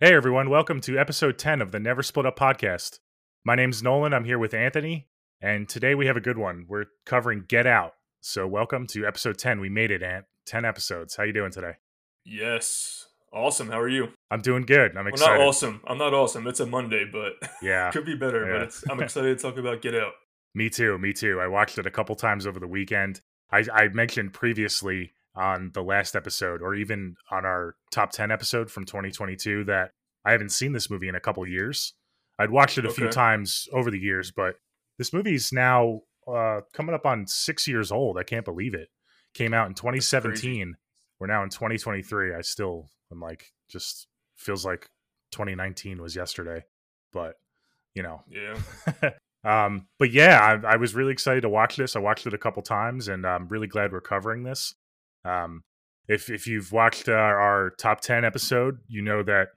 Hey everyone, welcome to episode 10 of the Never Split Up podcast. My name's Nolan, I'm here with Anthony, and today we have a good one. We're covering Get Out. So welcome to episode 10. We made it, Ant. 10 episodes. How you doing today? Yes. Awesome. How are you? I'm doing good. I'm Well, excited. not awesome. I'm not awesome. It's a Monday, but Yeah. could be better. Yeah. But it's, I'm excited to talk about Get Out. Me too. Me too. I watched it a couple times over the weekend. I, I mentioned previously on the last episode, or even on our top 10 episode from 2022, that I haven't seen this movie in a couple years. I'd watched it a few times over the years, but this movie's now uh, coming up on six years old. I can't believe it. Came out in 2017. We're now in 2023. I still am like, just feels like 2019 was yesterday. But, you know, Yeah. um, but yeah, I, I was really excited to watch this. I watched it a couple times, and I'm really glad we're covering this. Um, if if you've watched uh, our top ten episode, you know that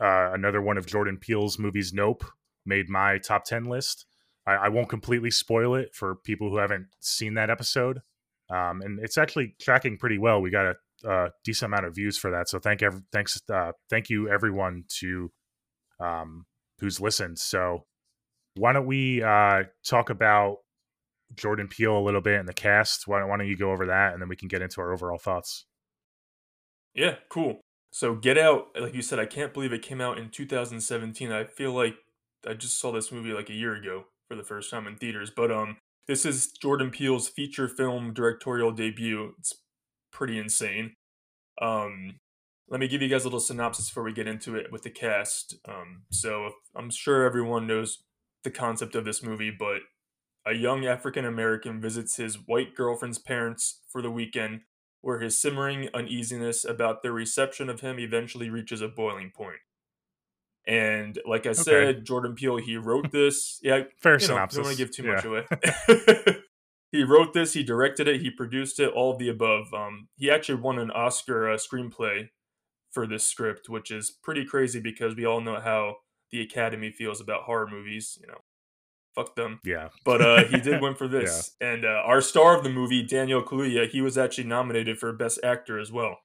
uh, another one of Jordan Peele's movies, Nope, made my top ten list. I, I won't completely spoil it for people who haven't seen that episode, um, and it's actually tracking pretty well. We got a, a decent amount of views for that, so thank ev- thanks uh, thank you everyone to um, who's listened. So why don't we uh, talk about Jordan Peele a little bit and the cast? Why don't, why don't you go over that and then we can get into our overall thoughts? Yeah. Cool. So Get Out, like you said, I can't believe it came out in 2017. I feel like I just saw this movie like a year ago for the first time in theaters. But um, this is Jordan Peele's feature film directorial debut. It's pretty insane. Um, let me give you guys a little synopsis before we get into it with the cast. Um, so I'm sure everyone knows the concept of this movie, but a young African American visits his white girlfriend's parents for the weekend, where his simmering uneasiness about their reception of him eventually reaches a boiling point. And like I said, Jordan Peele, he wrote this. Yeah, Fair you know, synopsis. don't want to give too Yeah. much away. he wrote this, he directed it, he produced it, all of the above. Um, he actually won an Oscar uh, screenplay for this script, which is pretty crazy because we all know how the Academy feels about horror movies. You know, fuck them. Yeah. But uh, he did win for this, and uh, our star of the movie, Daniel Kaluuya, he was actually nominated for Best Actor as well.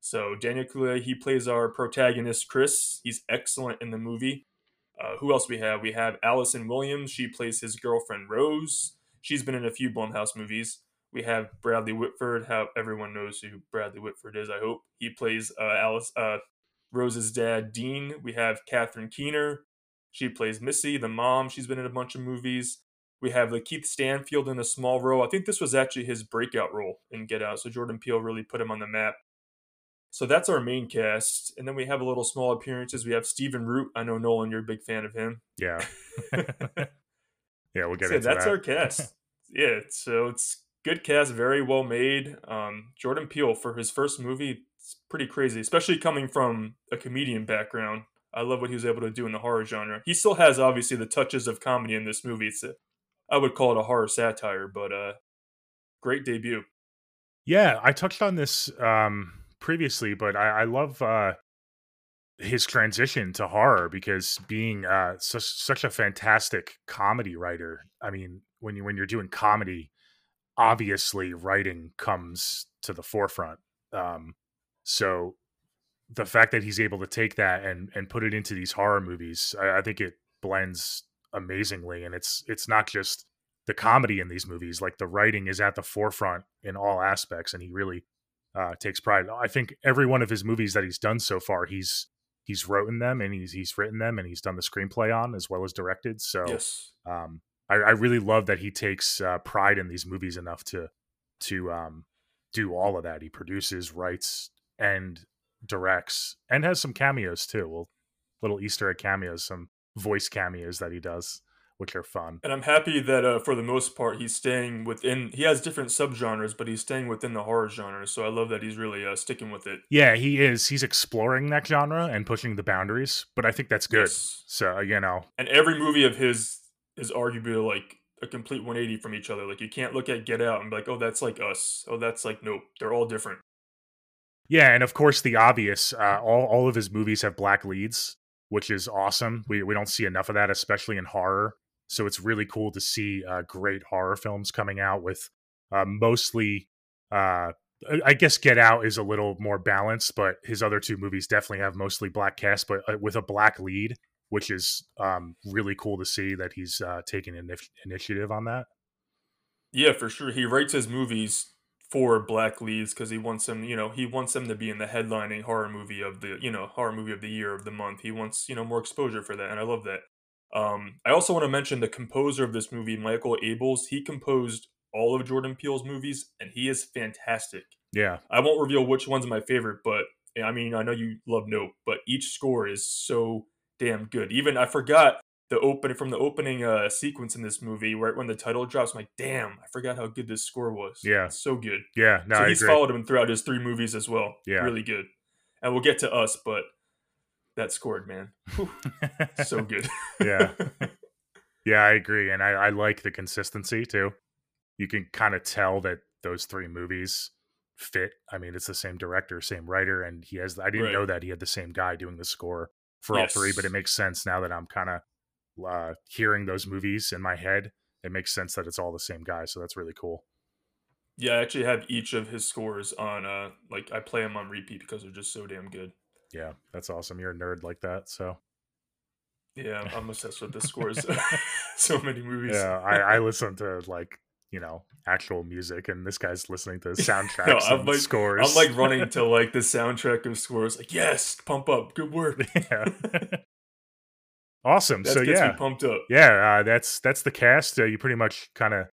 So Daniel Kaluuya, he plays our protagonist Chris. He's excellent in the movie. Uh, who else we have? We have Allison Williams. She plays his girlfriend Rose. She's been in a few Blumhouse movies. We have Bradley Whitford. How everyone knows who Bradley Whitford is. I hope he plays uh, Alice uh, Rose's dad, Dean. We have Catherine Keener. She plays Missy, the mom. She's been in a bunch of movies. We have LaKeith Stanfield in a small role. I think this was actually his breakout role in Get Out. So Jordan Peele really put him on the map. So that's our main cast. And then we have a little small appearances. We have Stephen Root. I know Nolan, you're a big fan of him. Yeah. yeah, we'll get So into that's that. our cast. yeah, so it's good cast, very well made. Um, Jordan Peele for his first movie, it's pretty crazy, especially coming from a comedian background. I love what he was able to do in the horror genre. He still has obviously the touches of comedy in this movie. It's a, I would call it a horror satire, but uh, great debut. Yeah, I touched on this um, previously, but I, I love uh, his transition to horror because being uh, such such a fantastic comedy writer. I mean, when you when you're doing comedy, obviously writing comes to the forefront. Um, so the fact that he's able to take that and and put it into these horror movies, I, I think it blends amazingly, and it's it's not just the comedy in these movies like the writing is at the forefront in all aspects and he really uh, takes pride. I think every one of his movies that he's done so far he's he's written them and he's he's written them and he's done the screenplay on as well as directed. So Yes. um, I, I really love that he takes uh, pride in these movies enough to to um, do all of that. He produces writes and directs and has some cameos too well little easter egg cameos some voice cameos that he does which are fun And I'm happy that uh, for the most part he's staying within. He has different subgenres, but he's staying within the horror genre. So I love that he's really uh, sticking with it. Yeah, he is. He's exploring that genre and pushing the boundaries, but I think that's good. Yes. So, you know, And every movie of his is arguably like a complete 180 from each other. Like you can't look at Get Out and be like, oh, that's like us. Oh, that's like nope. They're all different. Yeah, and of course the obvious, uh, all all of his movies have black leads, which is awesome. We we don't see enough of that especially in horror. So it's really cool to see uh, great horror films coming out with uh, mostly uh, I guess Get Out is a little more balanced, but his other two movies definitely have mostly black cast, but uh, with a black lead, which is um, really cool to see that he's uh, taking inif- initiative on that. Yeah, for sure. He writes his movies for black leads because he wants them, you know, he wants them to be in the headlining horror movie of the, you know, horror movie of the year of the month. He wants, you know, more exposure for that, and I love that. Um, I also want to mention the composer of this movie, Michael Abels. He composed all of Jordan Peele's movies, and he is fantastic. Yeah, I won't reveal which one's my favorite, but I mean, I know you love Nope, but each score is so damn good. Even I forgot the opening from the opening uh, sequence in this movie, right when the title drops. I'm like, damn, I forgot how good this score was. Yeah, it's so good. Yeah, no, so I he's agree. followed him throughout his three movies as well. Yeah, really good. And we'll get to us, but that scored, man, so good. yeah, yeah, I agree, and I, I like the consistency too. You can kind of tell that those three movies fit. I mean, it's the same director, same writer, and he has. I didn't Right. know that he had the same guy doing the score for all three, but it makes sense now that I'm kind of uh, hearing those movies in my head. It makes sense that it's all the same guy, so that's really cool. Yeah, I actually have each of his scores on. uh Like I play them on repeat because they're just so damn good. Yeah, that's awesome. You're a nerd like that, so Yeah, I'm- obsessed with the scores. so many movies. yeah. I, I listen to like you know actual music, and this guy's listening to soundtracks No, I'm and like- scores. I'm like running to like the soundtrack of scores. Like, yes, pump up, good work. yeah. Awesome. So yeah, pumped up. yeah, uh, that's that's the cast. Uh, you pretty much kind of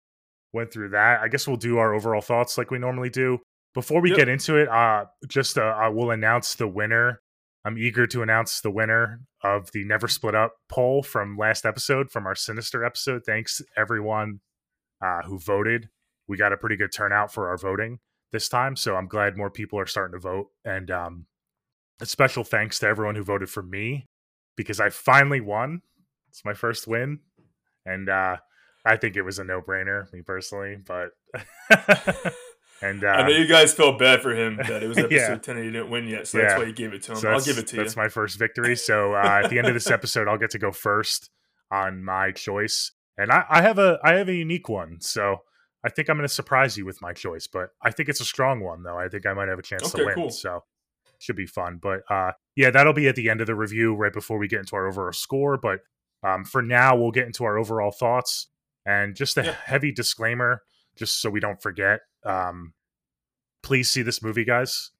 went through that. I guess we'll do our overall thoughts like we normally do. Before we Yep. get into it, uh, just uh, uh, we'll announce the winner. I'm eager to announce the winner of the Never Split Up poll from last episode, from our Sinister episode. Thanks everyone uh, who voted. We got a pretty good turnout for our voting this time, so I'm glad more people are starting to vote. And um, a special thanks to everyone who voted for me because I finally won. It's my first win, and uh, I think it was a no brainer, me personally. But and uh, I know you guys felt bad for him that it was episode Yeah. 10 and he didn't win yet, so that's why you gave it to him. so I'll give it to you. That's my first victory. So uh, at the end of this episode, I'll get to go first on my choice, and I, I have a I have a unique one. So I think I'm going to surprise you with my choice, but I think it's a strong one though. I think I might have a chance to win. cool. So should be fun. But uh, yeah, that'll be at the end of the review, right before we get into our overall score. But um, for now, we'll get into our overall thoughts and just a Yeah. heavy disclaimer, just so we don't forget. Um, please see this movie, guys.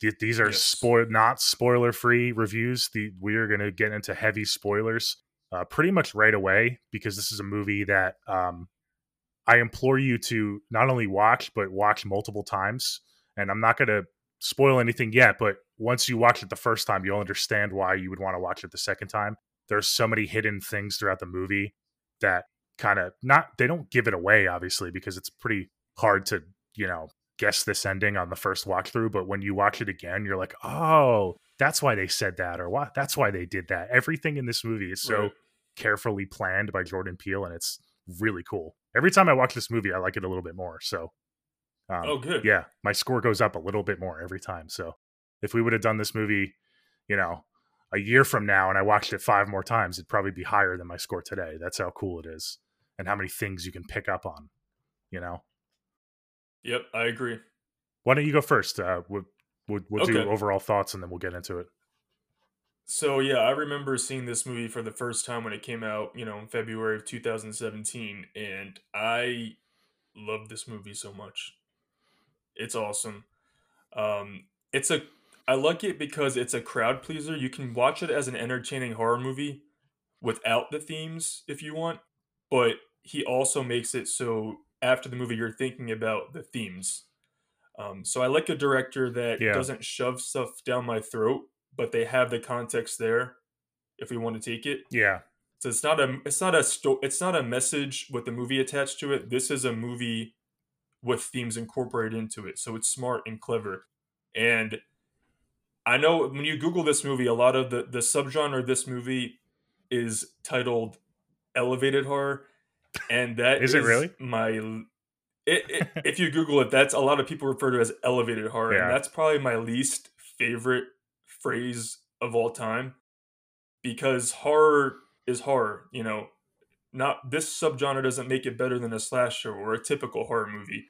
Th- These are Yes. spoil not spoiler free reviews. The we are going to get into heavy spoilers uh, pretty much right away because this is a movie that um, I implore you to not only watch but watch multiple times. And I'm not going to spoil anything yet, but once you watch it the first time, you'll understand why you would want to watch it the second time. There's so many hidden things throughout the movie that kind of not they don't give it away obviously because it's pretty hard to you know guess this ending on the first watch through but when you watch it again you're like oh that's why they said that or what that's why they did that everything in this movie is so Right. carefully planned by jordan peele and it's really cool every time i watch this movie i like it a little bit more so um, oh, good. yeah my score goes up a little bit more every time so if we would have done this movie you know a year from now and i watched it five more times it'd probably be higher than my score today that's how cool it is and how many things you can pick up on you know Yep, I agree. why don't you go first uh we'll, we'll, we'll do overall thoughts and then we'll get into it So yeah, I remember seeing this movie for the first time when it came out, you know, in February of 2017, and I love this movie so much. It's awesome. Um, it's a I like it because it's a crowd pleaser. You can watch it as an entertaining horror movie without the themes if you want, but he also makes it so after the movie you're thinking about the themes. Um, so I like a director that Yeah. doesn't shove stuff down my throat, but they have the context there if we want to take it. yeah So it's not a it's not a sto- it's not a message with the movie attached to it. This is a movie with themes incorporated into it. So it's smart and clever. And I know when you Google this movie, a lot of the the subgenre of this movie is titled elevated horror, and that Is it really? my. It, it, if you Google it, that's a lot of people refer to it as elevated horror, Yeah. and that's probably my least favorite phrase of all time because horror is horror. You know, not this subgenre doesn't make it better than a slasher or a typical horror movie.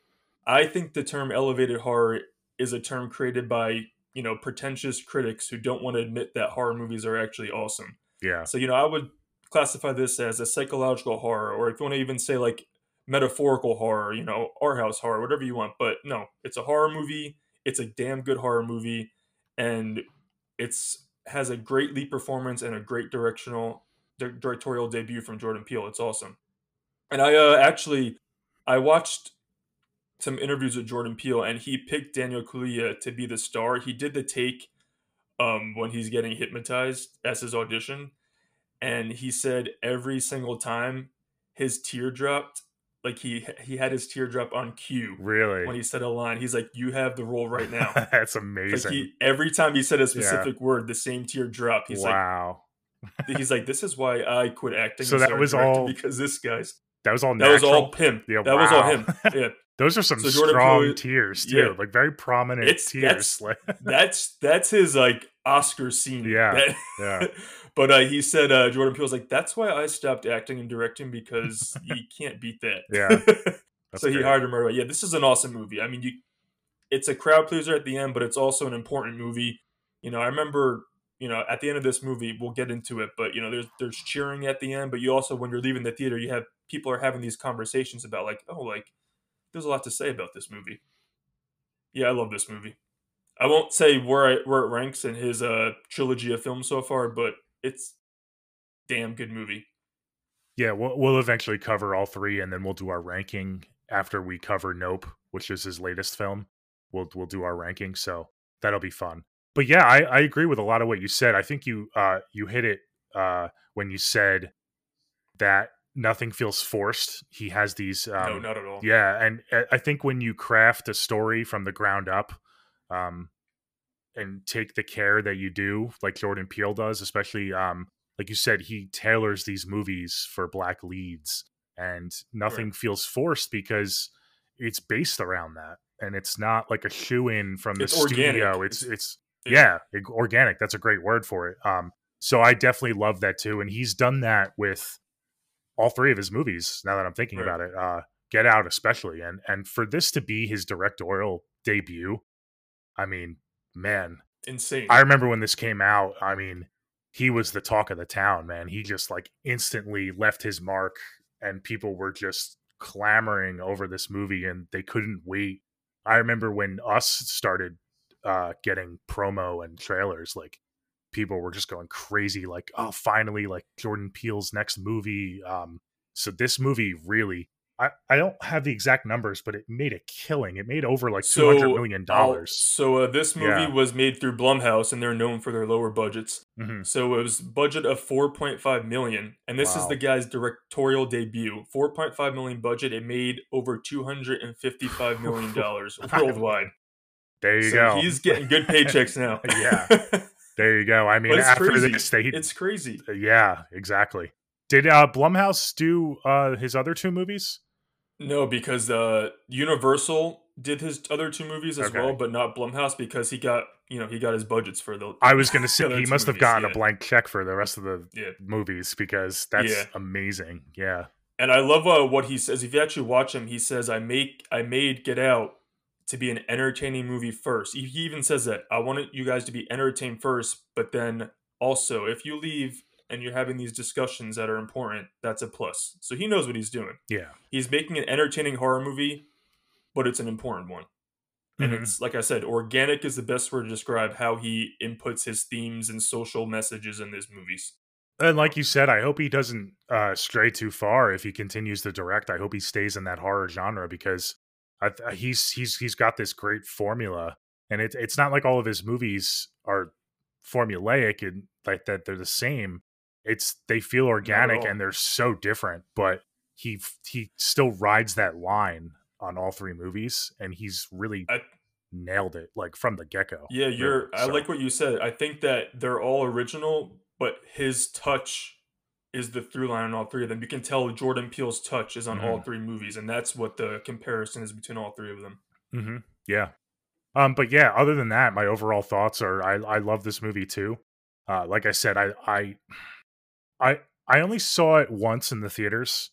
I think the term elevated horror is a term created by you know pretentious critics who don't want to admit that horror movies are actually awesome. Yeah. So you know, I would classify this as a psychological horror, or if you want to even say like metaphorical horror, you know, art house horror, whatever you want. But no, it's a horror movie. It's a damn good horror movie, and it's has a great lead performance and a great directional directorial debut from Jordan Peele. It's awesome. And I uh, actually I watched some interviews with Jordan Peele, and he picked Daniel Kaluuya to be the star. He did the take um, when he's getting hypnotized as his audition, and he said every single time his tear dropped, like he he had his teardrop on cue. Really? When he said a line, he's like, "You have the role right now." That's amazing. Like he, every time he said a specific yeah. word, the same tear dropped. He's wow. like, he's like, "This is why I quit acting." So that was all because this guy's that was all. That was all him. Yeah, that wow. was all him. Yeah. Those are some so strong Peele, tears too, yeah. like very prominent it's, tears. That's, that's that's his like Oscar scene. Yeah, that, yeah. but uh, he said uh, Jordan Peele's like, "That's why I stopped acting and directing because you can't beat that." Yeah. so he hired him right away. Yeah, this is an awesome movie. I mean, you, it's a crowd pleaser at the end, but it's also an important movie. You know, I remember you know, at the end of this movie, we'll get into it, but you know, there's there's cheering at the end, but you also when you're leaving the theater, you have people are having these conversations about like, oh, like there's a lot to say about this movie. Yeah, I love this movie. I won't say where I, where it ranks in his uh trilogy of films so far, but it's damn good movie. Yeah, we'll we'll eventually cover all three, and then we'll do our ranking after we cover Nope, which is his latest film. We'll we'll do our ranking, so that'll be fun but yeah, I, I agree with a lot of what you said. I think you uh, you hit it uh, when you said that nothing feels forced. He has these. Um, no, not at all. Yeah, and uh, I think when you craft a story from the ground up, um, and take the care that you do, like Jordan Peele does, especially um, like you said, he tailors these movies for black leads, and nothing right. feels forced because it's based around that, and it's not like a shoe in from the it's studio. Organic. It's it's yeah, organic. That's a great word for it. Um, so I definitely love that too, and he's done that with all three of his movies. Now that I'm thinking right. about it, uh, Get Out especially, and and for this to be his directorial debut, I mean, man, insane. I remember when this came out. I mean, he was the talk of the town, man. He just like instantly left his mark, and people were just clamoring over this movie, and they couldn't wait. I remember when Us started uh, getting promo and trailers, like people were just going crazy. Like, oh, finally, like Jordan Peele's next movie. Um, so this movie really, I, I don't have the exact numbers, but it made a killing. It made over like two hundred million dollars. So uh, this movie yeah. was made through Blumhouse, and they're known for their lower budgets. Mm-hmm. So it was budget of four point five million, and this wow. is the guy's directorial debut. Four point five million budget. It made over two hundred and fifty five million dollars worldwide. There you so go. He's getting good paychecks now. yeah. There you go. I mean, after crazy. this, they, it's crazy. Yeah, exactly. Did uh, Blumhouse do uh, his other two movies? No, because uh, Universal did his other two movies as okay. well, but not Blumhouse because he got you know he got his budgets for the. I was going to say he must have gotten yeah. a blank check for the rest of the yeah. movies because that's yeah. amazing. Yeah, and I love uh, what he says. If you actually watch him, he says, "I make I made Get Out to be an entertaining movie first. He even says that I want you guys to be entertained first, but then also if you leave and you're having these discussions that are important, that's a plus. So he knows what he's doing. Yeah. He's making an entertaining horror movie, but it's an important one. And mm-hmm. it's like I said, organic is the best word to describe how he inputs his themes and social messages in his movies. And like you said, I hope he doesn't uh, stray too far if he continues to direct. I hope he stays in that horror genre because I, he's he's he's got this great formula, and it's it's not like all of his movies are formulaic and like that they're the same. It's they feel organic and they're so different, but he he still rides that line on all three movies, and he's really I, nailed it like from the get go. Yeah, you're. Really, so. I like what you said. I think that they're all original, but his touch is the through line on all three of them. You can tell Jordan Peele's touch is on mm-hmm. all three movies, and that's what the comparison is between all three of them. Mm-hmm. Yeah. Um, but yeah, other than that, my overall thoughts are I, I love this movie too. Uh, like I said, I I I I only saw it once in the theaters,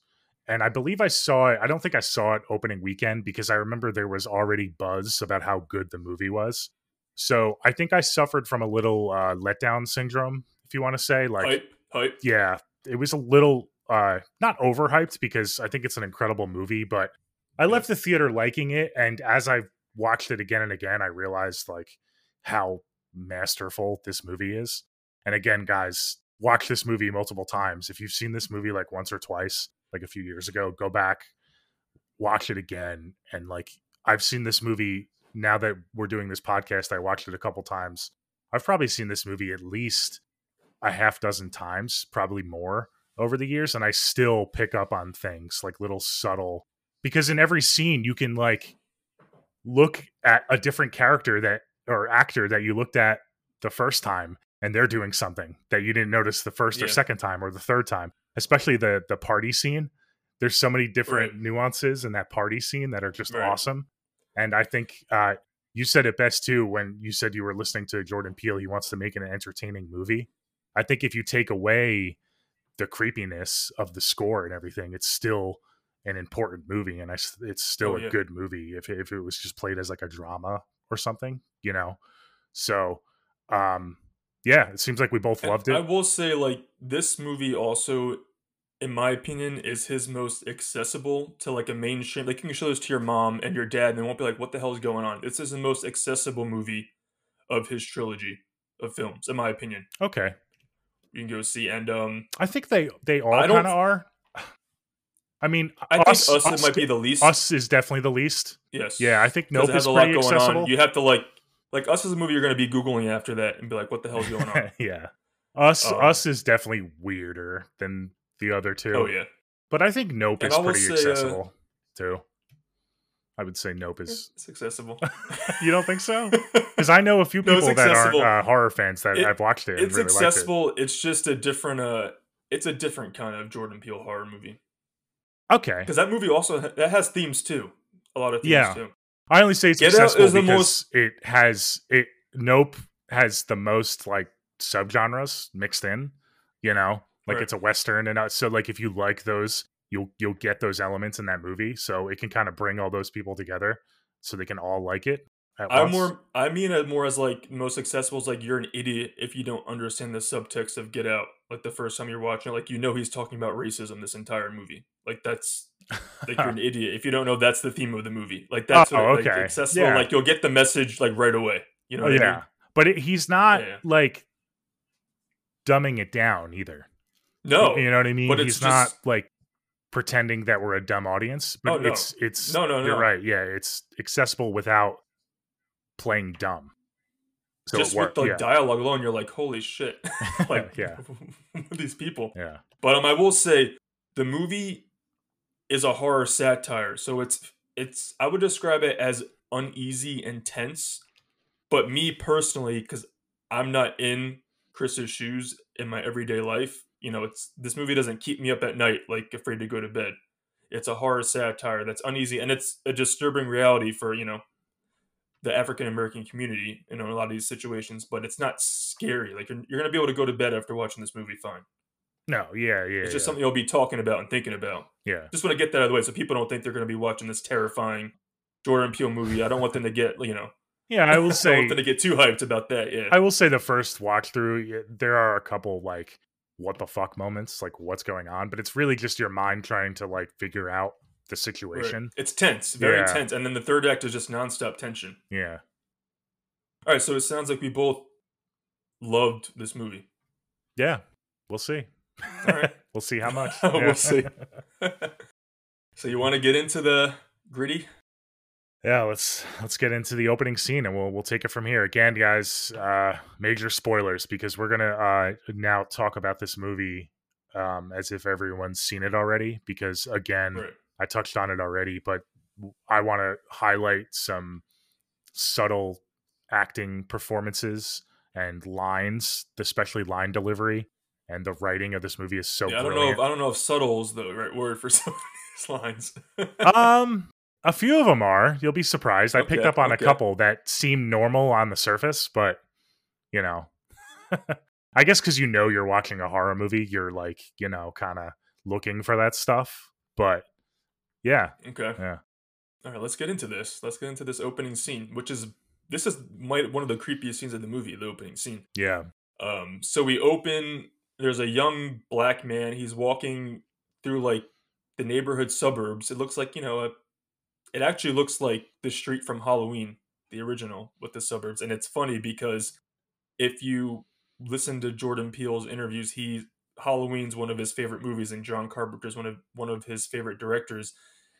and I believe I saw it. I don't think I saw it opening weekend because I remember there was already buzz about how good the movie was. So I think I suffered from a little uh, letdown syndrome, if you want to say. Like, hype, hype. yeah, it was a little uh, not overhyped because I think it's an incredible movie, but I left the theater liking it, and as I've watched it again and again, I realized like how masterful this movie is. And again, guys, watch this movie multiple times. If you've seen this movie like once or twice, like a few years ago, go back, watch it again. And like I've seen this movie now that we're doing this podcast, I watched it a couple times. I've probably seen this movie at least a half dozen times, probably more over the years, and I still pick up on things like little subtle because in every scene you can like look at a different character that or actor that you looked at the first time and they're doing something that you didn't notice the first yeah. or second time or the third time especially the the party scene there's so many different right. nuances in that party scene that are just right. awesome and i think uh, you said it best too when you said you were listening to jordan peele he wants to make an entertaining movie i think if you take away the creepiness of the score and everything it's still an important movie and I, it's still oh, yeah. a good movie if, if it was just played as like a drama or something you know? So um yeah it seems like we both loved it. I will say like this movie also in my opinion is his most accessible to like a mainstream like you can show this to your mom and your dad and they won't be like what the hell is going on? This is the most accessible movie of his trilogy of films in my opinion. Okay you can go see and um i think they they all kind of are I mean, I us, think us, us might be the least. Us is definitely the least. Yes. Yeah, I think Nope is a pretty accessible. On. You have to like, like us as a movie. You're going to be googling after that and be like, "What the hell's going on?" yeah. Us, um, us is definitely weirder than the other two. Oh yeah. But I think Nope and is pretty say, uh, accessible uh, too. I would say Nope is it's accessible. you don't think so? Because I know a few people no, that are uh, horror fans that it, I've watched it. It's really accessible. It. It's just a different. uh It's a different kind of Jordan Peele horror movie. Okay. Because that movie also that has themes too. A lot of themes yeah. too. I only say it's Get successful because most... it has it. Nope has the most like subgenres mixed in. You know, like right. it's a western, and uh, so like if you like those, you'll you'll get those elements in that movie. So it can kind of bring all those people together, so they can all like it. I more I mean it more as like most accessible is like you're an idiot if you don't understand the subtext of Get Out. Like the first time you're watching, it like you know he's talking about racism this entire movie. Like that's like you're an idiot if you don't know that's the theme of the movie. Like that's oh, what, okay. like, accessible. Yeah. Like you'll get the message like right away. You know? Oh, yeah, I mean? but it, he's not yeah. like dumbing it down either. No, you know what I mean. But he's just... not like pretending that we're a dumb audience. But oh, no. it's it's no, no, no. You're right. Yeah, it's accessible without playing dumb. So just with the yeah. dialogue alone, you're like, holy shit! like, yeah, these people. Yeah. But um, I will say the movie is a horror satire, so it's it's I would describe it as uneasy and tense. But me personally, because I'm not in Chris's shoes in my everyday life, you know, it's this movie doesn't keep me up at night like afraid to go to bed. It's a horror satire that's uneasy and it's a disturbing reality for you know the African American community in a lot of these situations, but it's not scary. Like you're, you're gonna be able to go to bed after watching this movie fine. No, yeah, yeah. It's just yeah. something you'll be talking about and thinking about. Yeah. Just want to get that out of the way so people don't think they're gonna be watching this terrifying Jordan Peele movie. I don't want them to get you know. Yeah, I will say. I want them to get too hyped about that. Yeah. I will say the first watch through, there are a couple like what the fuck moments, like what's going on, but it's really just your mind trying to like figure out the situation. Right. It's tense, very yeah. tense, and then the third act is just nonstop tension. Yeah. All right, so it sounds like we both loved this movie. Yeah, we'll see. All right, we'll see how much. we'll see. so you want to get into the gritty? Yeah, let's let's get into the opening scene and we'll we'll take it from here. Again, guys, uh major spoilers because we're gonna uh now talk about this movie um as if everyone's seen it already. Because again, right. I touched on it already, but I want to highlight some subtle acting performances and lines, especially line delivery and the writing of this movie is so. Yeah, I don't brilliant. know. If, I don't know if subtle is the right word for some of these lines. um, a few of them are. You'll be surprised. I picked up on okay. a couple that seem normal on the surface, but you know, I guess because you know you're watching a horror movie, you're like you know kind of looking for that stuff. but yeah, Okay. yeah, All right, let's get into this. Let's get into this opening scene, which is this is might one of the creepiest scenes in the movie, the opening scene. yeah, Um, so we open. There's a young black man. He's walking through like the neighborhood suburbs. It looks like you know, a, it actually looks like the street from Halloween, the original, with the suburbs. And it's funny because if you listen to Jordan Peele's interviews, he Halloween's one of his favorite movies, and John Carpenter's one of one of his favorite directors.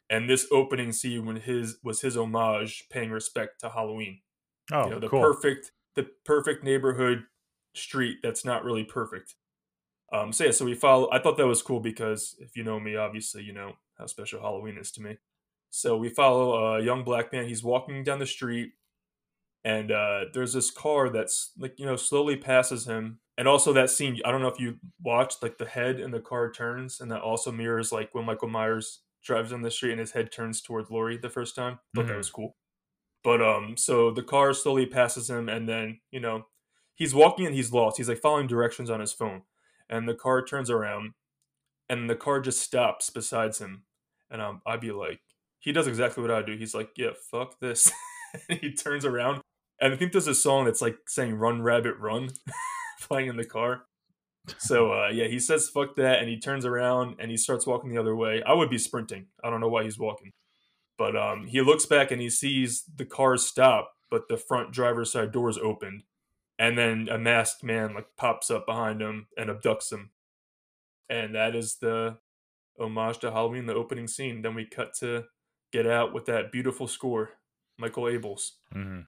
And this opening scene when his was his homage, paying respect to Halloween oh, you know the cool, perfect the perfect neighborhood street that's not really perfect um so yeah so we follow i thought that was cool because if you know me obviously you know how special halloween is to me so we follow a young black man he's walking down the street and uh there's this car that's like you know slowly passes him. And also that scene i don't know if you watched like the head in the car turns and that also mirrors like when michael myers drives on the street and his head turns towards Laurie the first time. Thought that Mhm. was cool. But um, so the car slowly passes him, and then you know he's walking and he's lost. He's like following directions on his phone, and the car turns around, and the car just stops besides him, and um, I'd be like, he does exactly what I do. He's like, yeah, fuck this, and he turns around, and I think there's a song that's like saying "Run Rabbit Run," playing in the car. So uh, yeah, he says "fuck that," and he turns around and he starts walking the other way. I would be sprinting. I don't know why he's walking. But um, he looks back and he sees the car stop, but the front driver's side door is opened, and then a masked man like pops up behind him and abducts him, and that is the homage to Halloween, the opening scene. Then we cut to Get Out with that beautiful score, Michael Abels. hmm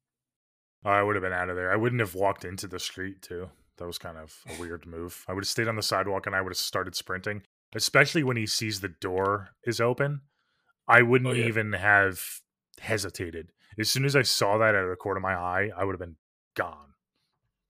I would have been out of there. I wouldn't have walked into the street too. That was kind of a weird move. I would have stayed on the sidewalk and I would have started sprinting, especially when he sees the door is open. I wouldn't Oh, yeah. even have hesitated. As soon as I saw that out of the corner of my eye, I would have been gone.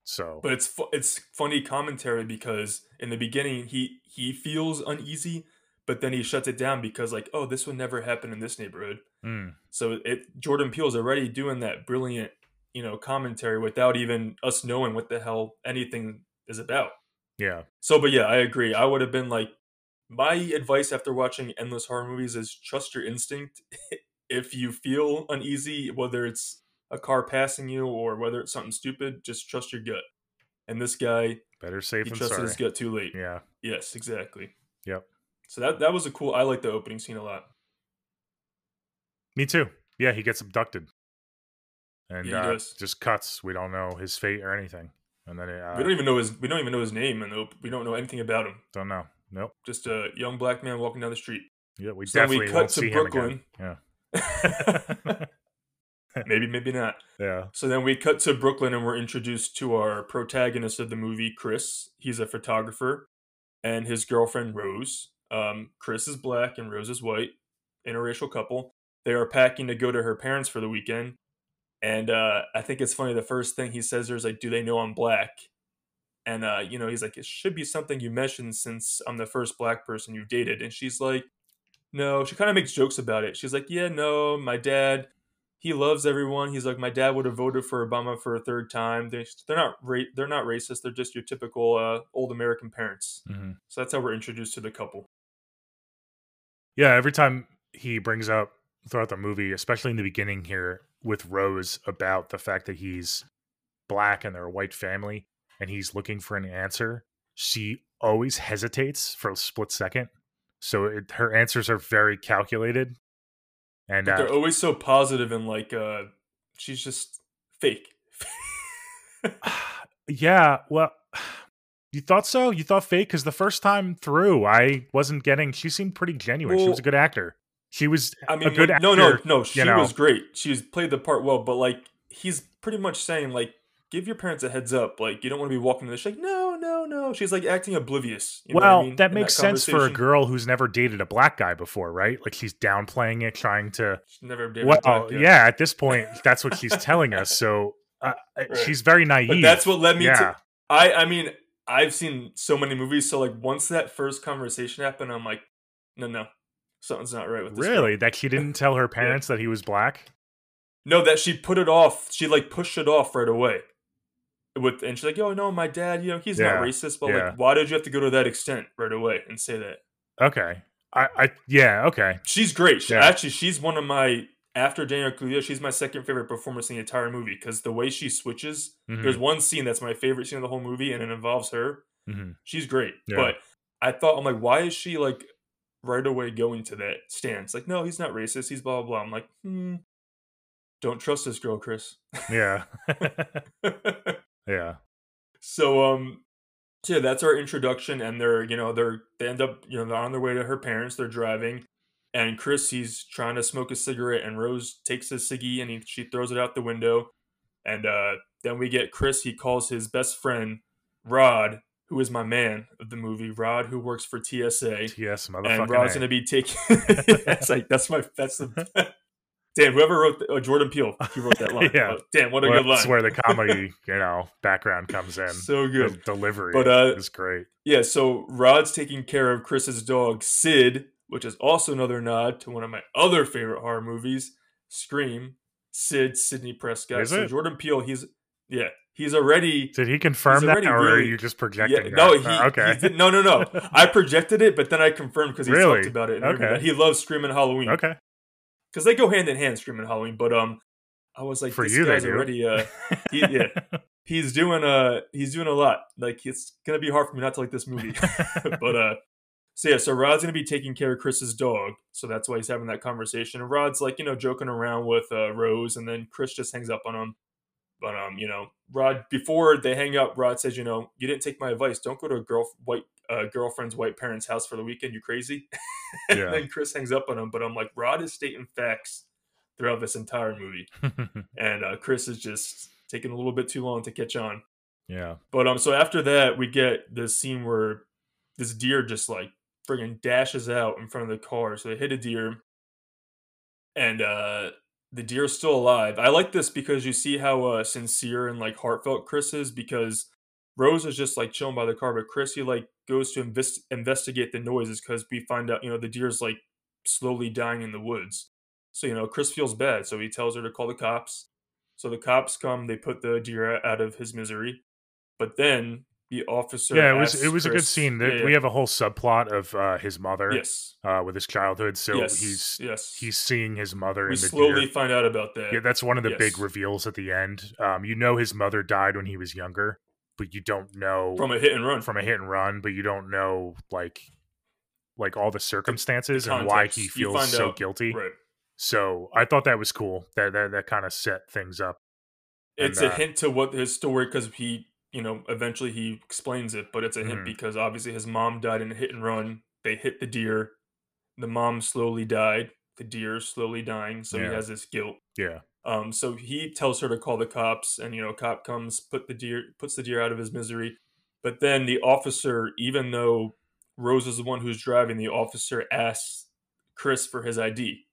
So, But it's fu- it's funny commentary because in the beginning he he feels uneasy, but then he shuts it down because like oh this would never happen in this neighborhood. mm, So it Jordan Peele's already doing that brilliant, you know, commentary without even us knowing what the hell anything is about. yeah, So, but yeah, I agree. I would have been like, my advice after watching endless horror movies is trust your instinct. if you feel uneasy, whether it's a car passing you or whether it's something stupid, just trust your gut. And this guy, better safe he than trusted sorry. his gut too late. Yeah, Yes, exactly. Yep. So that that was a cool. I like the opening scene a lot. me too. Yeah, he gets abducted, and Yeah, uh, just cuts. We don't know his fate or anything, and then it, uh, we don't even know his. We don't even know his name, and we don't know anything about him. don't know. Nope. Just a young black man walking down the street. Yeah, we So then we definitely cut won't to see Brooklyn. him again. Yeah. maybe, maybe not. Yeah. So then we cut to Brooklyn and we're introduced to our protagonist of the movie, Chris. He's a photographer, and his girlfriend, Rose. Um, Chris is black and Rose is white, interracial couple. They are packing to go to her parents for the weekend. And uh, I think it's funny. The first thing he says is like, "Do they know I'm black?" And uh, you know, he's like, "It should be something you mentioned since I'm the first black person you've dated." And she's like, "No." She kind of makes jokes about it. She's like, "Yeah, no, my dad." he loves everyone. He's like, my dad would have voted for Obama for a third time. They, they're not ra- they're not racist. They're just your typical uh, old American parents. hmm So that's how we're introduced to the couple. Yeah. Every time he brings up throughout the movie, especially in the beginning here with Rose about the fact that he's black and they're a white family and he's looking for an answer, she always hesitates for a split second. So it, her answers are very calculated. And But uh, they're always so positive and like uh, she's just fake. yeah, well, you thought so? You thought fake? Because the first time through, I wasn't getting. She seemed pretty genuine. she was a good actor. She was I mean, a good actor. no, no, no. She know. was great. She's played the part well. But like, he's pretty much saying like, give your parents a heads up. Like, you don't want to be walking in the. She's like, no, no, no. She's like acting oblivious. You know what I well, mean, that makes sense for a girl who's never dated a black guy before, right? Like she's downplaying it, trying to. She's never dated a Well, black guy. yeah, at this point, that's what she's telling us. So uh, Right. she's very naive. But that's what led me yeah. to. I I mean, I've seen so many movies. So like, once that first conversation happened, I'm like, no, no, something's not right with this. girl. Really, that she didn't tell her parents that he was black. No, that she put it off. She like pushed it off right away. With and she's like, "Oh no, my dad, you know, he's Yeah, not racist." But yeah. like, why did you have to go to that extent right away and say that? Okay, I, I yeah, okay. She's great. She, Yeah. Actually, she's one of my after Daniel Kaluuya. She's my second favorite performance in the entire movie because the way she switches. Mhm, There's one scene that's my favorite scene of the whole movie, and it involves her. mhm. She's great, Yeah. but I thought I'm like, why is she like right away going to that stance? Like, no, he's not racist. He's blah blah blah. I'm like, hmm. Don't trust this girl, Chris. Yeah. yeah. so um so yeah that's our introduction and they're you know they're they end up you know they're on their way to her parents they're driving and chris he's trying to smoke a cigarette and rose takes his ciggy and he, she throws it out the window and uh then we get chris he calls his best friend rod who is my man of the movie rod who works for tsa TS motherfucker. and rod's A. gonna be taking that's like that's my that's the damn whoever wrote the, uh, jordan peele he wrote that line Yeah. Oh, damn what a Well, good line That's where the comedy, you know, background comes in. so good The delivery But, uh, is great. Yeah, so Rod's taking care of Chris's dog, Sid, which is also another nod to one of my other favorite horror movies, Scream. Sid, Sidney Prescott. Is so it? Jordan Peele, he's yeah, he's already Did he confirm that, or are you just yeah, projecting? that? no, he, Uh, okay. he no, no, no. I projected it, but then I confirmed because he Really? talked about it. Okay. he loves Scream and Halloween okay. because they go hand in hand, Scream and Halloween. But um, I was like, For this you, guy's already uh, he, yeah, he's doing uh, he's doing a lot. Like it's gonna be hard for me not to like this movie. but uh so yeah so rod's gonna be taking care of chris's dog so that's why he's having that conversation. And rod's like you know joking around with uh, rose and then chris just hangs up on him. But um you know rod before they hang up rod says you know you didn't take my advice. Don't go to a girl white uh, girlfriend's white parents house for the weekend. You crazy? And Yeah. then chris hangs up on him but i'm like rod is stating facts throughout this entire movie. And uh, chris is just taking a little bit too long to catch on. Yeah. but um, so after that, we get this scene where this deer just like friggin' dashes out in front of the car. So they hit a deer, and uh, the deer's still alive. I like this because you see how uh, sincere and like heartfelt Chris is. Because Rose is just like chilling by the car, but Chris he like goes to invest- investigate the noises because we find out you know the deer's like slowly dying in the woods. So you know Chris feels bad, so he tells her to call the cops. So the cops come, they put the deer out of his misery. But then the officer. Yeah, it was it was a good scene. Yeah, yeah. We have a whole subplot of uh, his mother yes, uh, with his childhood. So yes, he's yes. he's seeing his mother we in the slowly deer. find out about that. Yeah, that's one of the big reveals at the end. Um, you know his mother died when he was younger, but you don't know from a hit and run. from a hit and run, but you don't know like like all the circumstances and why he feels so out- guilty. right. So I thought that was cool. That that that kind of set things up. It's And, a uh, hint to what his story because he, you know, eventually he explains it, but it's a hint Mhm. because obviously his mom died in a hit and run. They hit the deer. The mom slowly died. The deer slowly dying, so Yeah. he has this guilt. Yeah. Um, so he tells her to call the cops, and you know, cop comes, put the deer, puts the deer out of his misery. But then the officer, even though Rose is the one who's driving, the officer asks Chris for his ID,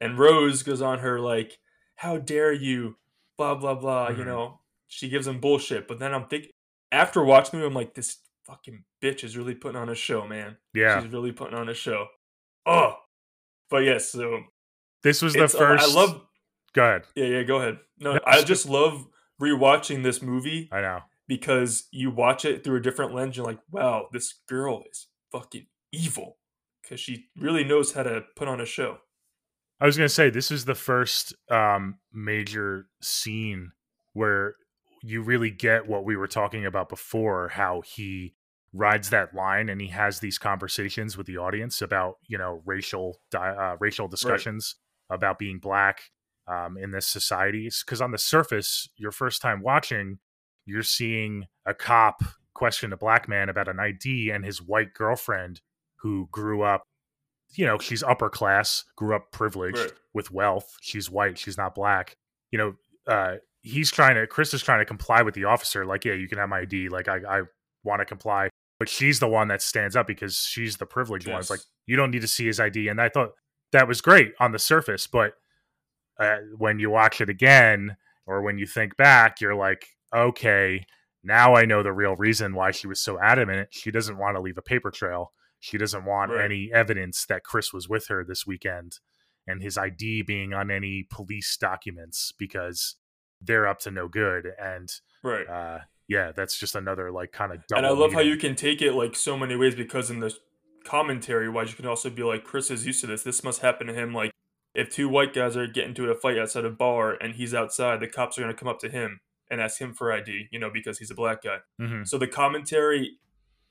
and Rose goes on her like, "How dare you?" Blah blah blah. You Mhm. know, she gives him bullshit. But then I'm thinking, after watching the movie, I'm like, this fucking bitch is really putting on a show, man. Yeah. She's really putting on a show. Oh, but yes, so This was the uh, first I love Go ahead. yeah, yeah, go ahead. No, No, I just love rewatching this movie I know. because you watch it through a different lens. You're like, wow, this girl is fucking evil because she really knows how to put on a show. I was gonna say this is the first um, major scene where you really get what we were talking about before, how he rides that line and he has these conversations with the audience about you know racial uh, racial discussions about being black um, in this society. Because on the surface, your first time watching, you're seeing a cop question a black man about an ID and his white girlfriend who grew up you know she's upper class grew up privileged Right. with wealth she's white she's not black you know uh he's trying to chris is trying to comply with the officer like yeah you can have my id like i, I want to comply but she's the one that stands up because she's the privileged one. It's like you don't need to see his id and i thought that was great on the surface but uh, when you watch it again or when you think back you're like okay now i know the real reason why she was so adamant. She doesn't want to leave a paper trail. She doesn't want Right. any evidence that Chris was with her this weekend and his ID being on any police documents because they're up to no good. And Right. uh, yeah, that's just another like kind of. and I love how you can take it like so many ways because in the commentary wise, you can also be like, Chris is used to this. This must happen to him. Like, if two white guys are getting into a fight outside a bar and he's outside, the cops are going to come up to him and ask him for ID, you know, because he's a black guy. Mm-hmm. So the commentary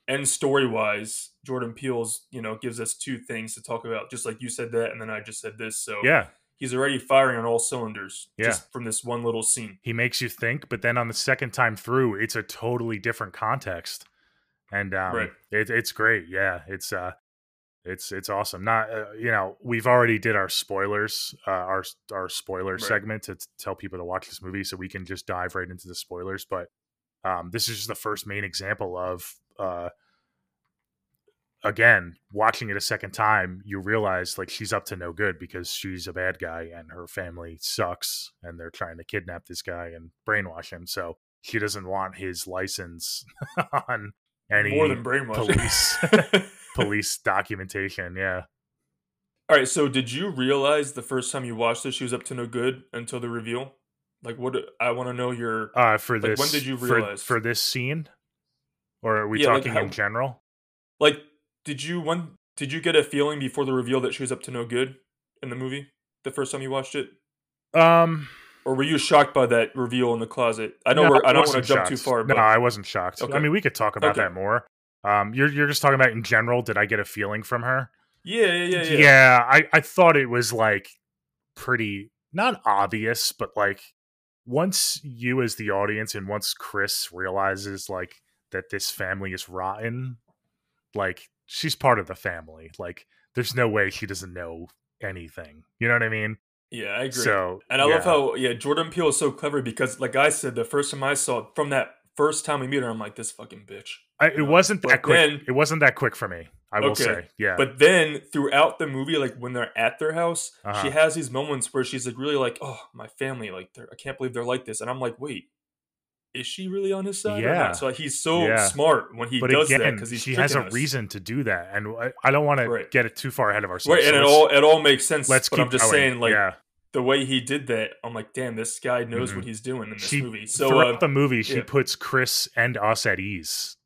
and story wise, Jordan Peele's, you know, gives us two things to talk about. Just like you said that, and then I just said this. So Yeah. He's already firing on all cylinders Yeah. just from this one little scene. He makes you think, but then on the second time through, it's a totally different context. And um Right. it, it's great. Yeah. It's uh it's it's awesome. Not uh, you know, we've already did our spoilers, uh, our our spoiler Right. segment to t- tell people to watch this movie so we can just dive right into the spoilers, but um this is just the first main example of uh again watching it a second time you realize like she's up to no good because she's a bad guy and her family sucks and they're trying to kidnap this guy and brainwash him so she doesn't want his license on any More than brainwashing. police police documentation yeah All right, so did you realize the first time you watched this she was up to no good until the reveal? Like, what I want to know your uh for Like, this when did you realize? for, this scene or are we Yeah, like, talking how- in general like. Did you when did you get a feeling before the reveal that she was up to no good in the movie the first time you watched it, um or were you shocked by that reveal in the closet? I know No, we're, I don't want to jump too far, but no, I wasn't shocked. I mean, we could talk about Okay. that more. Um, you're you're just talking about in general. Did I get a feeling from her? yeah, yeah, yeah, yeah. I I thought it was like pretty not obvious, but like once you as the audience and once Chris realizes like that this family is rotten, like she's part of the family. Like there's no way she doesn't know anything. You know what I mean? Yeah, I agree. So And I love how yeah Jordan Peele is so clever because like I said the first time I saw it from that first time we meet her I'm like this fucking bitch. I, it know, wasn't but that quick. then- it wasn't that quick for me. I will Okay, say, yeah. But then throughout the movie like when they're at their house Uh-huh. she has these moments where she's like really like oh my family like they're, I can't believe they're like this and I'm like wait is she really on his side? Yeah. So he's so Yeah. smart when he but does that because he's she has a us. reason to do that, and I, I don't want to get it too far ahead of ourselves. Right, and so it all it all makes sense. let's but keep I'm just going. saying, like yeah. the way he did that, I'm like, damn, this guy knows Mhm. what he's doing in this she movie. So throughout uh, the movie, she yeah. puts Chris and us at ease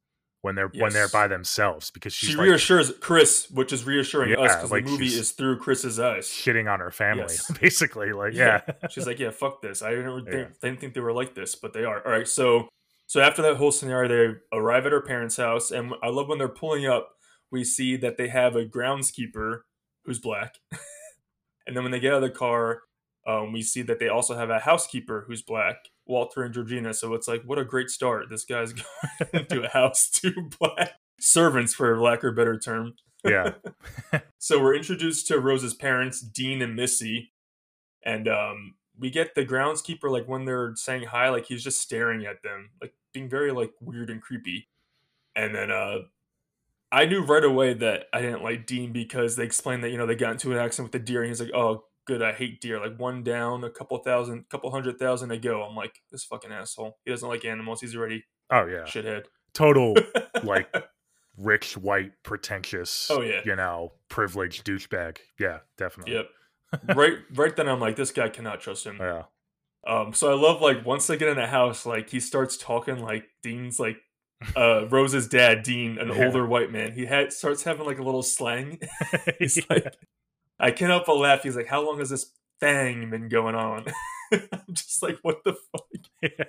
when they're when they're by themselves because she's she like reassures Chris, which is reassuring us because like the movie is through Chris's eyes. shitting on her family, Yes. basically. Like, yeah, She's like, yeah, fuck this. I didn't, think, Yeah. didn't think they were like this, but they are. All right, so so after that whole scenario, they arrive at her parents' house, and I love when they're pulling up. We see that they have a groundskeeper who's black, and then when they get out of the car, um, we see that they also have a housekeeper who's black, Walter and Georgina. So it's like, what a great start! This guy's going into a house, to black servants, for lack of a better term. yeah, So we're introduced to Rose's parents, Dean and Missy, and um, we get the groundskeeper like when they're saying hi, like he's just staring at them, like being very like weird and creepy. And then uh, I knew right away that I didn't like Dean because they explained that you know they got into an accident with the deer, and he's like, "Oh, good, I hate deer." Like one down, a couple thousand, couple hundred thousand to go. I'm like, this fucking asshole. He doesn't like animals. He's already oh yeah, shithead. total like rich, white, pretentious. Oh, yeah. you know, privileged douchebag. Yeah, definitely. Yep. right, right then I'm like, this guy cannot trust him. Yeah, Um, so I love like once they get in the house, like he starts talking like Dean's like uh Rose's dad, Dean, an Yeah. older white man. He had starts having like a little slang. He's like I can't help but laugh. He's like, How long has this thing been going on? I'm just like, what the fuck?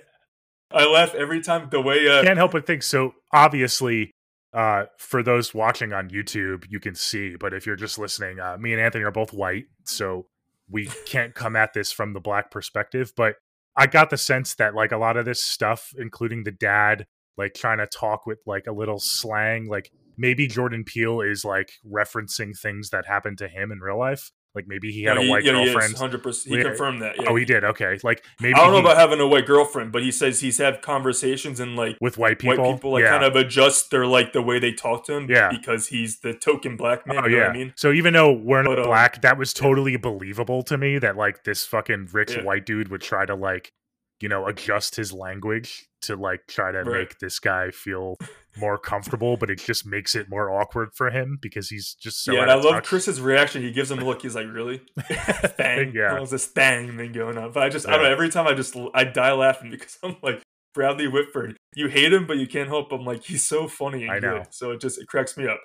I laugh every time the way uh can't help but think so obviously uh for those watching on youtube you can see but if you're just listening uh me and anthony are both white so we can't come at this from the black perspective but i got the sense that like a lot of this stuff including the dad like trying to talk with like a little slang like maybe jordan peele is like referencing things that happened to him in real life like maybe he had a white girlfriend hundred percent. He Yeah. confirmed that. Yeah. oh he did okay like maybe I don't know he- about having a white girlfriend, but he says he's had conversations and like with white people white people like yeah. kind of adjust their like the way they talk to him Yeah. because he's the token black man. Oh yeah. I mean? So even though we're not But, um, black, that was totally believable to me that like this fucking rich Yeah. white dude would try to like, you know, adjust his language to like try to Right. make this guy feel more comfortable, but it just makes it more awkward for him because he's just so yeah, and I love touch. Chris's reaction. He gives him a look. He's like, "Really? Thang? Yeah. Was this thang thing going on?" But I just, I don't know. Every time I just, I die laughing because I'm like, Bradley Whitford. You hate him, but you can't help. I'm like, he's so funny and I know. good. So it just, it cracks me up.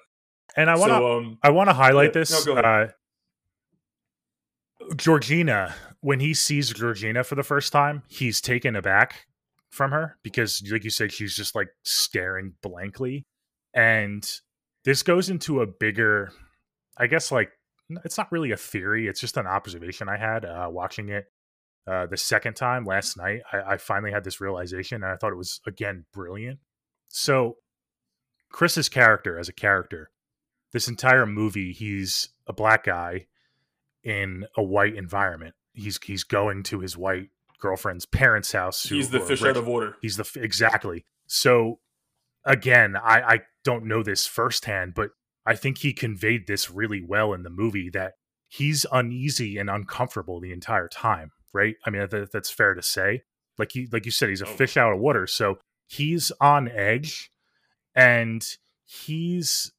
And I want to So, um, I want to highlight yeah, this. no, uh, Georgina, when he sees Georgina for the first time, he's taken aback from her because, like you said, she's just like staring blankly. And this goes into a bigger, I guess, like it's not really a theory. It's just an observation I had uh, watching it uh, the second time last night. I, I finally had this realization, and I thought it was again brilliant. So, Chris's character as a character, this entire movie, he's a black guy in a white environment. He's he's going to his white girlfriend's parents' house. who- he's the fish rich. out of water. He's the exactly. So again, I I don't know this firsthand, but I think he conveyed this really well in the movie that he's uneasy and uncomfortable the entire time, right? I mean that, that's fair to say. Like he like you said he's a Oh. fish out of water, so he's on edge and he's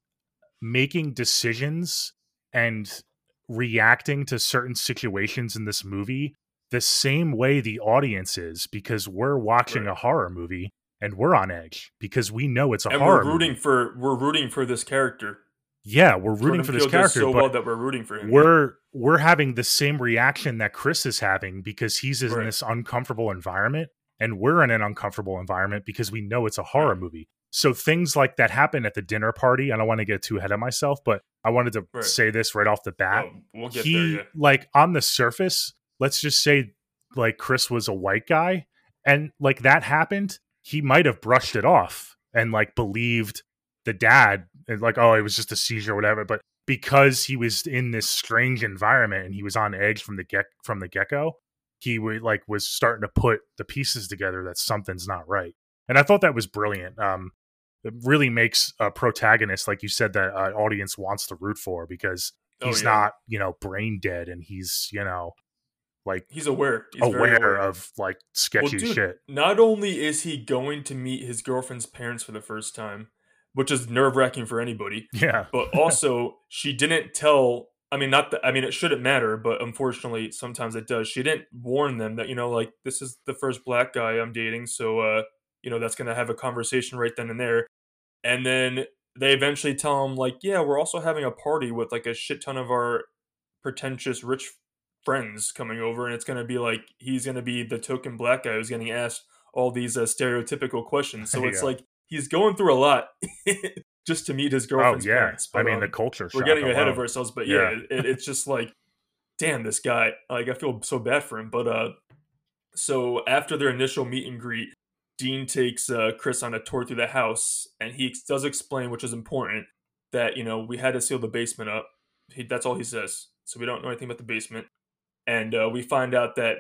making decisions and reacting to certain situations in this movie the same way the audience is because we're watching Right. a horror movie and we're on edge because we know it's a and horror we're rooting movie. for we're rooting for this character. Yeah, we're rooting Jordan for this character, so well that we're rooting for him. we're we're having the same reaction that Chris is having because he's in Right. this uncomfortable environment and we're in an uncomfortable environment because we know it's a horror movie. So things like that happen at the dinner party. I don't want to get too ahead of myself, but I wanted to Right. say this right off the bat. Oh, we'll get he there. Yeah. like on the surface, let's just say like Chris was a white guy and like that happened, he might have brushed it off and like believed the dad and like oh it was just a seizure or whatever, but because he was in this strange environment and he was on edge from the get from the get-go, he would like was starting to put the pieces together that something's not right. And I thought that was brilliant. Um it really makes a protagonist like you said that uh, audience wants to root for because Oh, he's yeah. not you know brain dead and he's you know like He's aware. He's very aware of like sketchy dude, shit Not only is he going to meet his girlfriend's parents for the first time, which is nerve wracking for anybody, yeah but also she didn't tell. I mean, not that. I mean, it shouldn't matter, but unfortunately, sometimes it does. She didn't warn them that you know, like this is the first black guy I'm dating, so uh, you know that's gonna have a conversation right then and there, and then they eventually tell him like, yeah, we're also having a party with like a shit ton of our pretentious rich friends coming over, and it's gonna be like he's gonna be the token black guy who's getting asked all these uh, stereotypical questions. So it's Yeah. like he's going through a lot just to meet his oh yeah parents. i mean um, the culture we're getting ahead of ourselves, but yeah, Yeah. it, it's just like, damn, this guy. Like I feel so bad for him. But uh, so after their initial meet and greet, Dean takes uh, Chris on a tour through the house, and he ex- does explain, which is important, that you know we had to seal the basement up. He, that's all he says. So we don't know anything about the basement, and uh, we find out that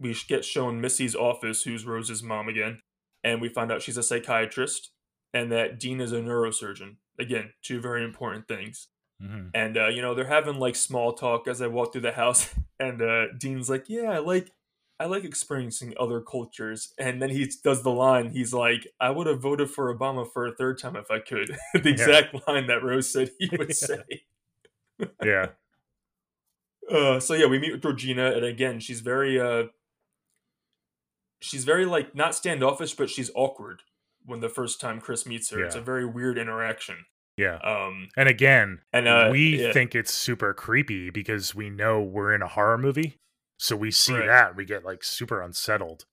we get shown Missy's office, who's Rose's mom again, and we find out she's a psychiatrist, and that Dean is a neurosurgeon. Again, two very important things. Mhm. And uh, you know, they're having like small talk as I walk through the house, and uh, Dean's like, "Yeah, I like, I like experiencing other cultures." And then he does the line. He's like, "I would have voted for Obama for a third time if I could." the exact line that Rose said he would Yeah. say. yeah Uh, so yeah, we meet with Georgina, and again, she's very, uh, she's very like not standoffish, but she's awkward when the first time Chris meets her. It's a very weird interaction. yeah Um, and again and uh, we yeah. think it's super creepy because we know we're in a horror movie so we see Right. that we get like super unsettled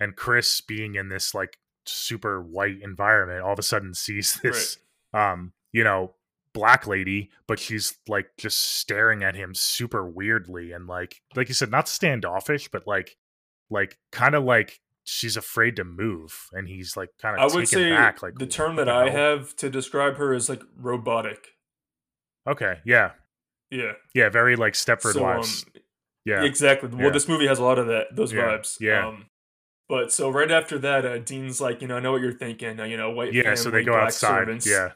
and chris being in this like super white environment all of a sudden sees this um you know black lady but she's like just staring at him super weirdly and like like you said not standoffish but like like kind of like she's afraid to move and he's like kind of I would say back like the term that I have to describe her is like robotic. okay yeah Yeah, yeah very like stepford so, wives um, yeah exactly. Well, Yeah. this movie has a lot of that those Yeah, vibes. yeah. Um, but so right after that, uh, Dean's like, you know, I know what you're thinking. Uh, you know, white Yeah, so they family, go outside, servants. yeah.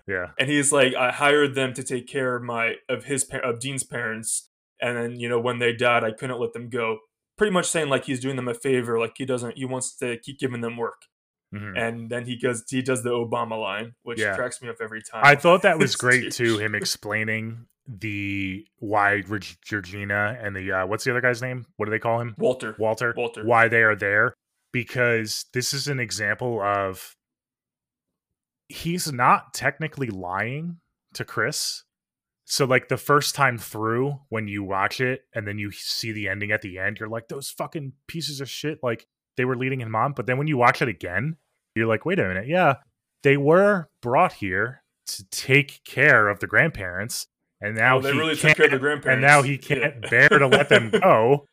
yeah and he's like, I hired them to take care of my of his of Dean's parents, and then you know when they died, I couldn't let them go. Pretty much saying like he's doing them a favor, like he doesn't, he wants to keep giving them work. Mhm. And then he goes, he does the Obama line, which Yeah. cracks me up every time. I thought that was great too. Him explaining the why Georgina and the uh, what's the other guy's name? What do they call him? Walter. Walter. Walter. Why they are there? Because this is an example of he's not technically lying to Chris. So like the first time through when you watch it and then you see the ending at the end, you're like, those fucking pieces of shit, like they were leading him on. But then when you watch it again, you're like, wait a minute, yeah, they were brought here to take care of the grandparents, and now Oh, they he really can't, took care of the grandparents. and now he can't bear to let them go.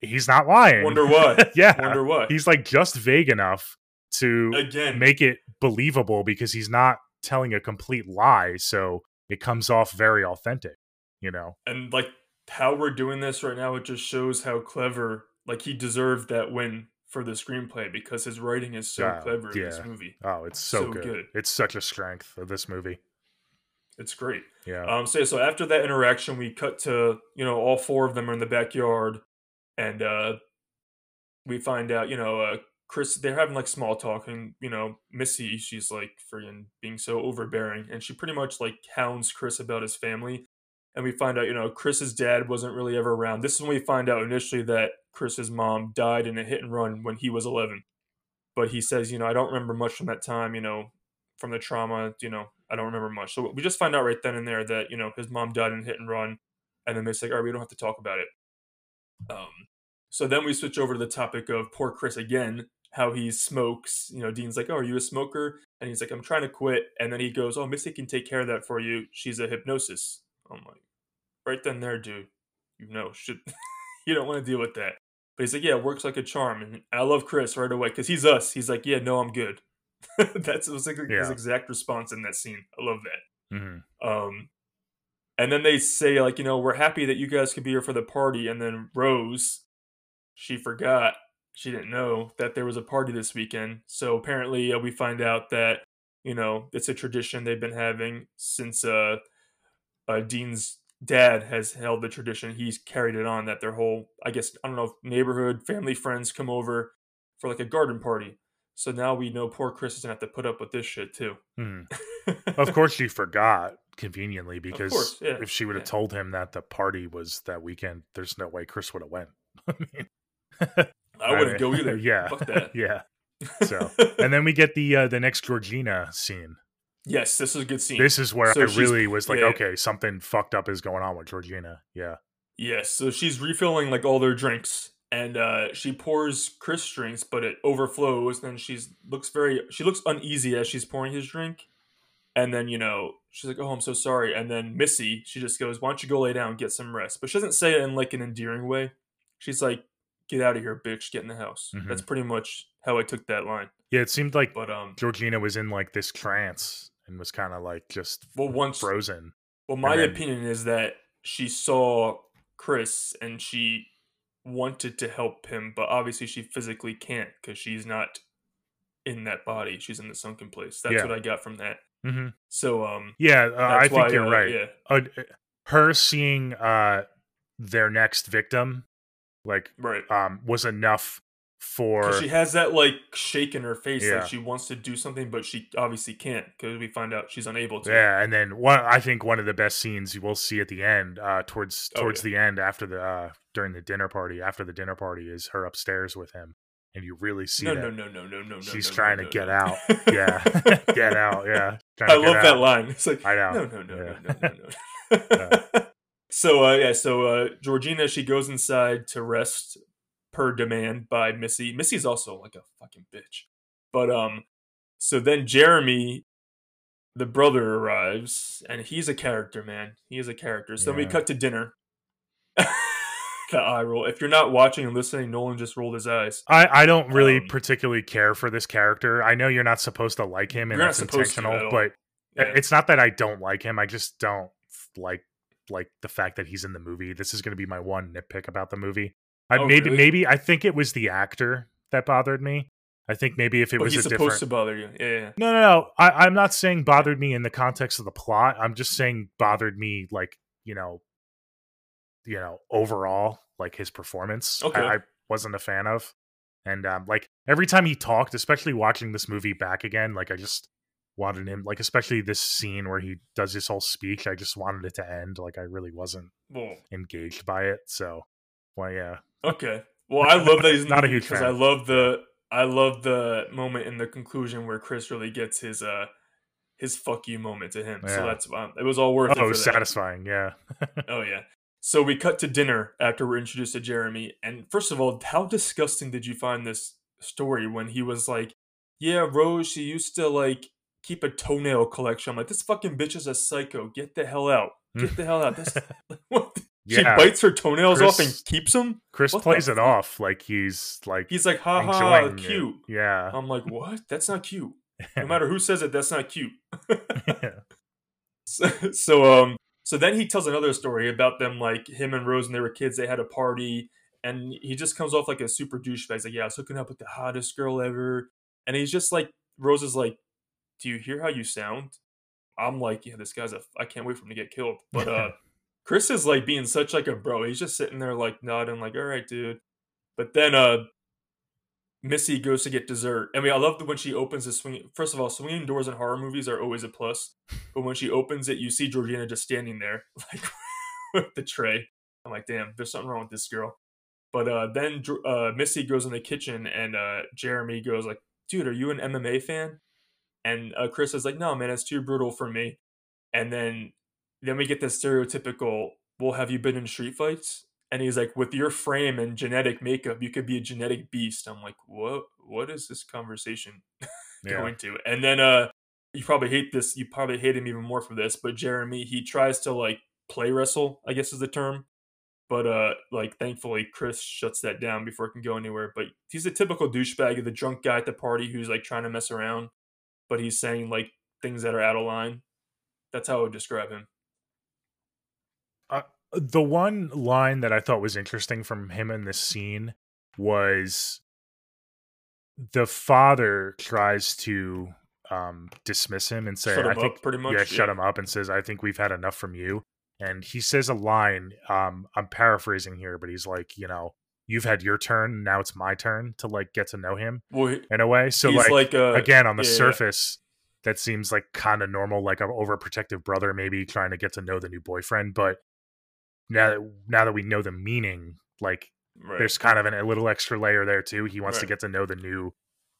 He's not lying. Wonder what? yeah, Wonder what? he's like just vague enough to Again, make it believable because he's not telling a complete lie so it comes off very authentic you know and like how we're doing this right now, it just shows how clever. Like he deserved that win for the screenplay because his writing is so Yeah, clever in this movie. oh it's so, So good. good. it's such a strength of this movie It's great. yeah Um, so so after that interaction, we cut to you know all four of them are in the backyard, and uh, we find out you know uh, Chris they're having like small talk, and you know Missy she's like freaking being so overbearing, and she pretty much like hounds Chris about his family, and we find out you know Chris's dad wasn't really ever around. This is when we find out initially that Chris's mom died in a hit and run when he was eleven, but he says you know I don't remember much from that time, you know from the trauma, you know, I don't remember much. So we just find out right then and there that, you know, his mom died in a hit and run. And then they say, all right, we don't have to talk about it. Um, so then we switch over to the topic of poor Chris again, how he smokes. You know, Dean's like, oh, are you a smoker? And he's like, I'm trying to quit. And then he goes, oh, Missy can take care of that for you. She's a hypnosis. I'm like, right then there, dude, you know, should you don't want to deal with that. But he's like, yeah, it works like a charm. And I love Chris right away because he's us. He's like, yeah, no, I'm good. That's was like his exact response in that scene. I love that. Mhm. Um, and then they say like, you know, we're happy that you guys could be here for the party. And then Rose, she forgot, she didn't know that there was a party this weekend. So apparently, uh, we find out that you know it's a tradition they've been having since uh, uh, Dean's dad has held the tradition. He's carried it on that their whole, I guess, I don't know, neighborhood, family, friends come over for like a garden party. So now we know poor Chris is gonna have to put up with this shit too. Mhm. of course she forgot conveniently because course, yeah, if she would have yeah. told him that the party was that weekend there's no way chris would have went I mean, I wouldn't go either. yeah Fuck that. yeah so and then we get the uh the next georgina scene yes, this is a good scene. this is where So i really was like yeah. okay something fucked up is going on with georgina yeah Yes, so she's refilling like all their drinks, and uh, she pours Chris drinks, but it overflows. And she's looks very she looks uneasy as she's pouring his drink, and then you know she's like, "Oh, I'm so sorry." And then Missy, she just goes, "Why don't you go lay down, and get some rest?" But she doesn't say it in like an endearing way. She's like, "Get out of here, bitch! Get in the house." Mhm. That's pretty much how I took that line. yeah it seemed like But um, georgina was in like this trance and was kind of like just well, once frozen Well, my then- opinion is that she saw Chris and she wanted to help him, but obviously she physically can't because she's not in that body. She's in the sunken place. That's Yeah. what I got from that. hmm So, um, yeah uh, i think why, you're uh, right Yeah, uh, her seeing uh their next victim like right. um was enough for she has that like shake in her face, Yeah. like she wants to do something, but she obviously can't because we find out she's unable to. yeah and then one i think one of the best scenes you will see at the end uh towards Oh, towards yeah. the end after the uh during the dinner party after the dinner party is her upstairs with him and you really see No, that no, no, no, no, no, no. she's no, trying no, to no, get no. out yeah get out yeah Trying I to get love that line. It's like i know no, no, no, Yeah. no, no, no, no. so uh, yeah, so uh, Georgina she goes inside to rest per demand by Missy. Missy's also like a fucking bitch. But um, so then Jeremy, the brother, arrives, and he's a character, man. He is a character. So then we cut to dinner. the eye roll. If you're not watching and listening, Nolan just rolled his eyes. I, I don't really Um, particularly care for this character. I know you're not supposed to like him, and You're not that's supposed to at intentional. But Yeah. it's not that I don't like him. I just don't like like the fact that he's in the movie. This is going to be my one nitpick about the movie. I Oh, maybe really? maybe I think it was the actor that bothered me. I think maybe if it but was he's supposed different to bother you. Yeah, yeah. no, no, no. I, I'm not saying bothered me in the context of the plot. I'm just saying bothered me, like you know, you know, overall, like his performance. Okay. I, I wasn't a fan of, and um, like every time he talked, especially watching this movie back again, like I just wanted him, like especially this scene where he does this whole speech. I just wanted it to end. Like I really wasn't Well, engaged by it. So, well, yeah, Okay. Well, I love that he's Not a huge fan. I love the I love the moment in the conclusion where Chris really gets his uh his fuck you moment to him. Yeah. So that's um, it was all worth oh, it. Oh, satisfying, yeah. oh yeah. So we cut to dinner after we're introduced to Jeremy. And first of all, how disgusting did you find this story when he was like, Yeah, Rose, she used to like keep a toenail collection. I'm like, this fucking bitch is a psycho. Get the hell out. Get the hell out. This what yeah. she bites her toenails Chris, off and keeps them. Chris what plays it fuck? off like he's like he's like ha ha cute. It. Yeah. I'm like, what? That's not cute. No matter who says it, that's not cute. yeah. so, so um so then he tells another story about them like him and Rose when they were kids, they had a party and he just comes off like a super douchebag. He's like, Yeah, I was hooking up with the hottest girl ever. And he's just like Rose is like, Do you hear how you sound? I'm like, yeah, this guy's a I can't wait for him to get killed. But uh Chris is like being such like a bro. He's just sitting there like nodding, like, all right, dude. But then uh Missy goes to get dessert. I mean, I love when she opens the swing. First of all, swinging doors in horror movies are always a plus. But when she opens it, you see Georgina just standing there, like with the tray. I'm like, damn, there's something wrong with this girl. But uh, then uh, Missy goes in the kitchen, and uh, Jeremy goes like, "Dude, are you an MMA fan?" And uh, Chris is like, "No, man, it's too brutal for me." And then then we get this stereotypical, "Well, have you been in street fights?" and he's like, with your frame and genetic makeup, you could be a genetic beast. I'm like, what? What is this conversation going to? And then, uh, you probably hate this. You probably hate him even more for this. But Jeremy, he tries to like play wrestle, I guess is the term. But uh, like thankfully, Chris shuts that down before it can go anywhere. But he's a typical douchebag, of the drunk guy at the party who's like trying to mess around, but he's saying like things that are out of line. That's how I would describe him the one line that I thought was interesting from him in this scene was the father tries to um, dismiss him and say, "I think pretty much, yeah, yeah, shut him up," and says, "I think we've had enough from you." And he says a line. Um, I'm paraphrasing here, but he's like, you know, you've had your turn, now it's my turn to like get to know him well, in a way. So like, like uh, again, on the yeah, surface. That seems like kind of normal, like an overprotective brother, maybe trying to get to know the new boyfriend. But now that now that we know the meaning, like right. there's kind of an, a little extra layer there too. He wants right. to get to know the new,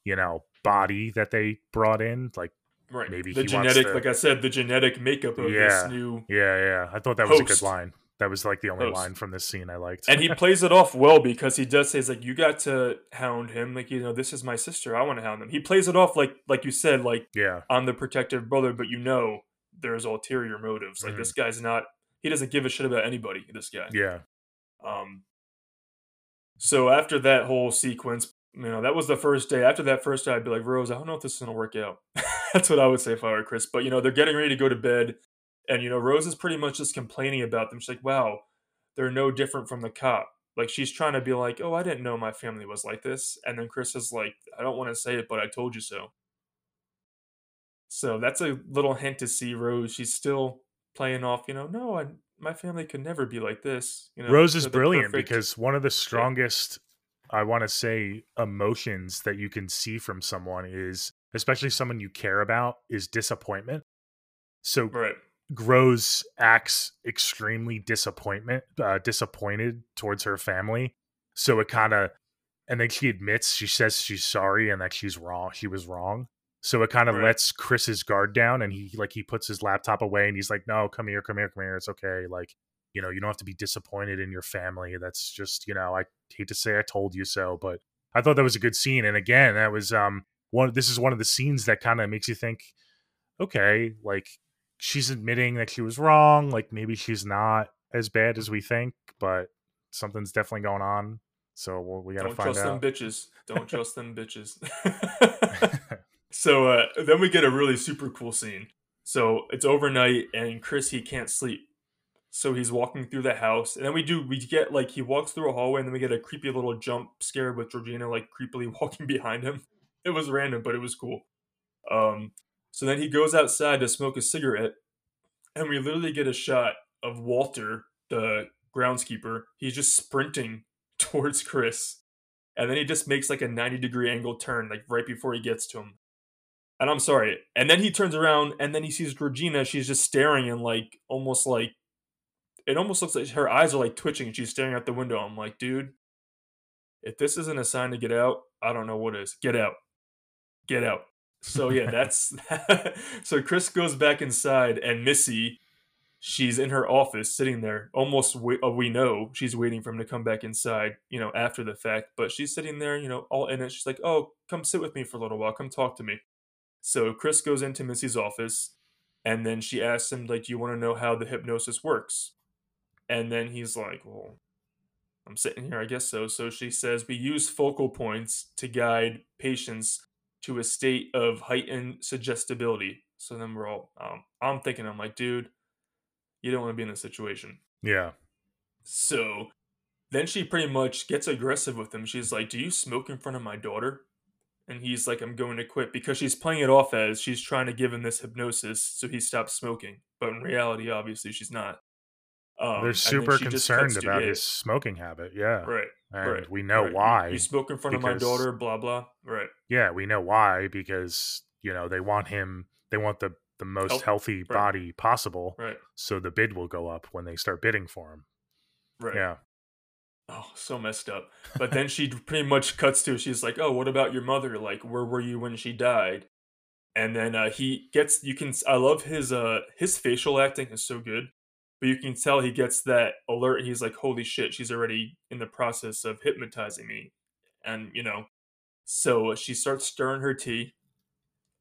you know, body that they brought in. Like right. maybe the genetic, to, like I said, the genetic makeup of yeah, this new. Yeah, yeah. I thought that host. was a good line. That was like the only host. line from this scene I liked. and he plays it off well because he does say, "He's like, you got to hound him. Like, you know, this is my sister. I want to hound him." He plays it off like, like you said, like, yeah, I'm the protective brother, but you know, there's ulterior motives. Like, mm-hmm. this guy's not he doesn't give a shit about anybody. This guy. Yeah. Um. So after that whole sequence, you know, that was the first day. After that first day, I'd be like, Rose, I don't know if this is gonna work out. That's what I would say if I were Chris. But you know, they're getting ready to go to bed, and you know, Rose is pretty much just complaining about them. She's like, Wow, they're no different from the cop. Like she's trying to be like, Oh, I didn't know my family was like this. And then Chris is like, I don't want to say it, but I told you so. So that's a little hint to see Rose. She's still playing off, you know, no, I, my family could never be like this. You know, Rose is brilliant perfect. because one of the strongest. I want to say, emotions that you can see from someone is, especially someone you care about, is disappointment. So right. Rose acts extremely disappointment, uh, disappointed towards her family. So it kind of, and then she admits, she says she's sorry and that she's wrong. She was wrong. So it kind of right. lets Chris's guard down and he like he puts his laptop away and he's like, No, come here, come here, come here. It's okay. Like, you know, you don't have to be disappointed in your family. That's just, you know, I hate to say I told you so, but I thought that was a good scene. And again, that was um one this is one of the scenes that kind of makes you think, okay, like she's admitting that she was wrong, like maybe she's not as bad as we think, but something's definitely going on. So well, we got to find out. Don't trust them bitches. Don't trust them bitches. So uh, then we get a really super cool scene. So it's overnight, and Chris he can't sleep, so he's walking through the house, and then we do we get like he walks through a hallway, and then we get a creepy little jump scare with Georgina like creepily walking behind him. It was random, but it was cool. Um, so then he goes outside to smoke a cigarette, and we literally get a shot of Walter, the groundskeeper. He's just sprinting towards Chris, and then he just makes like a ninety degree angle turn, like right before he gets to him. And I'm sorry. And then he turns around and then he sees Georgina. She's just staring and like almost like it almost looks like her eyes are like twitching. And she's staring out the window. I'm like, dude, if this isn't a sign to get out, I don't know what is. Get out. Get out. So yeah, that's so Chris goes back inside and Missy she's in her office sitting there almost we, uh, we know she's waiting for him to come back inside you know after the fact but she's sitting there you know all in it she's like oh come sit with me for a little while come talk to me so chris goes into missy's office and then she asks him like do you want to know how the hypnosis works and then he's like well i'm sitting here i guess so so she says we use focal points to guide patients to a state of heightened suggestibility so then we're all um, i'm thinking i'm like dude you don't want to be in this situation. Yeah. So then she pretty much gets aggressive with him. She's like, Do you smoke in front of my daughter? And he's like, I'm going to quit because she's playing it off as she's trying to give him this hypnosis so he stops smoking. But in reality, obviously, she's not. Um, They're super concerned about his smoking habit. Yeah. Right. And right, we know right. why. You, you smoke in front because, of my daughter, blah, blah. Right. Yeah, we know why because, you know, they want him, they want the the most Health, healthy right. body possible. Right. So the bid will go up when they start bidding for him. Right. Yeah. Oh, so messed up. But then she pretty much cuts to she's like, "Oh, what about your mother? Like, where were you when she died?" And then uh, he gets you can I love his uh his facial acting is so good. But you can tell he gets that alert. He's like, "Holy shit, she's already in the process of hypnotizing me." And, you know, so she starts stirring her tea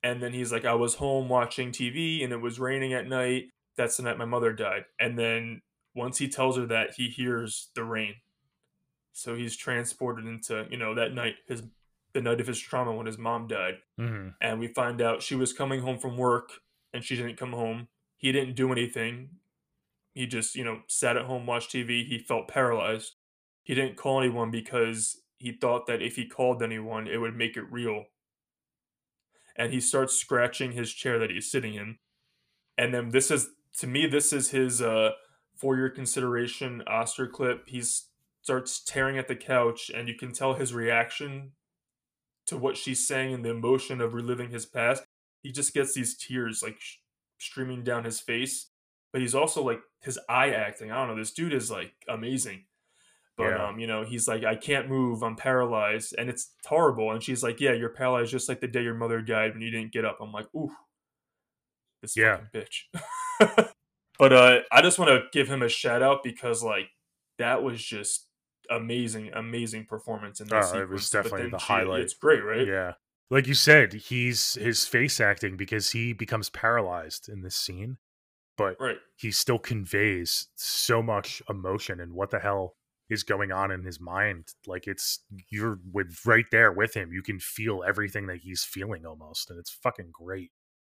and then he's like, I was home watching TV and it was raining at night. That's the night my mother died. And then once he tells her that, he hears the rain. So he's transported into, you know, that night, his the night of his trauma when his mom died. Mm-hmm. And we find out she was coming home from work and she didn't come home. He didn't do anything. He just, you know, sat at home, watched TV. He felt paralyzed. He didn't call anyone because he thought that if he called anyone, it would make it real and he starts scratching his chair that he's sitting in. And then this is to me, this is his uh, for your consideration Oscar clip. He starts tearing at the couch, and you can tell his reaction to what she's saying and the emotion of reliving his past. He just gets these tears like sh- streaming down his face, but he's also like his eye acting. I don't know. This dude is like amazing. But yeah. um, you know, he's like, I can't move, I'm paralyzed, and it's horrible. And she's like, Yeah, you're paralyzed just like the day your mother died when you didn't get up. I'm like, Ooh, this yeah. fucking bitch. but uh, I just want to give him a shout out because like that was just amazing, amazing performance in this. Oh, uh, it was definitely the she, highlight. It's great, right? Yeah. Like you said, he's his face acting because he becomes paralyzed in this scene, but right. he still conveys so much emotion and what the hell is going on in his mind like it's you're with right there with him you can feel everything that he's feeling almost and it's fucking great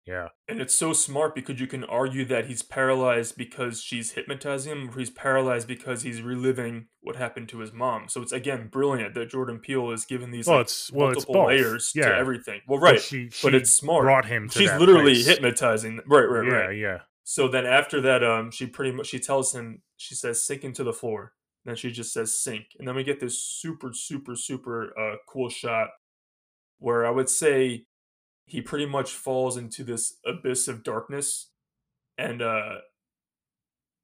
yeah and it's so smart because you can argue that he's paralyzed because she's hypnotizing him or he's paralyzed because he's reliving what happened to his mom so it's again brilliant that jordan peele is giving these well, like, it's, well, multiple it's layers yeah. to everything well right she, she but it's smart brought him she's literally place. hypnotizing right right yeah, right yeah yeah. so then after that um she pretty much she tells him she says sink into the floor And then she just says sink. And then we get this super, super, super uh, cool shot where I would say he pretty much falls into this abyss of darkness. And uh,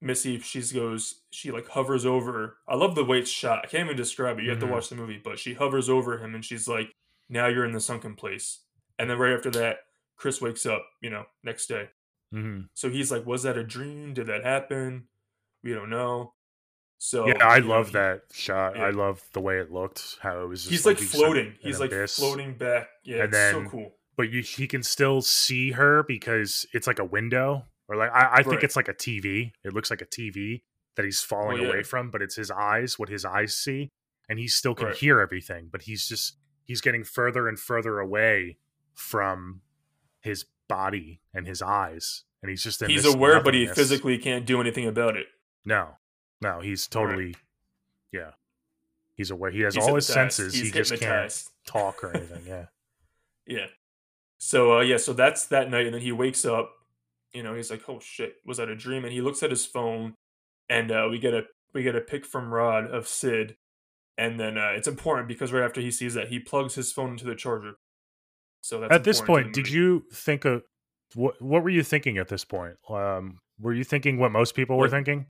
Missy, she goes, she like hovers over. I love the way it's shot. I can't even describe it. You have mm-hmm. to watch the movie, but she hovers over him and she's like, now you're in the sunken place. And then right after that, Chris wakes up, you know, next day. Mm-hmm. So he's like, was that a dream? Did that happen? We don't know. So yeah, I love know, that shot. Yeah. I love the way it looked. How it was. he's like, like floating. He's like abyss. floating back. Yeah, and then, so cool. But you, he can still see her because it's like a window, or like I, I think right. it's like a TV. It looks like a TV that he's oh, falling yeah. away from, but it's his eyes, what his eyes see, and he still can right. hear everything. But he's just he's getting further and further away from his body and his eyes, and he's just he's aware, but he physically can't do anything about it. No, no, he's totally, right. yeah. He's aware. He has he's all his senses. He's he just can't talk or anything. Yeah. yeah. So uh, yeah, so that's that night, and then he wakes up. You know, he's like, "Oh shit, was that a dream?" And he looks at his phone, and uh, we get a we get a pic from Rod of Sid, and then uh, it's important because right after he sees that, he plugs his phone into the charger. So at this point, did you think of what? What were you thinking at this point? Um, were you thinking what most people were thinking?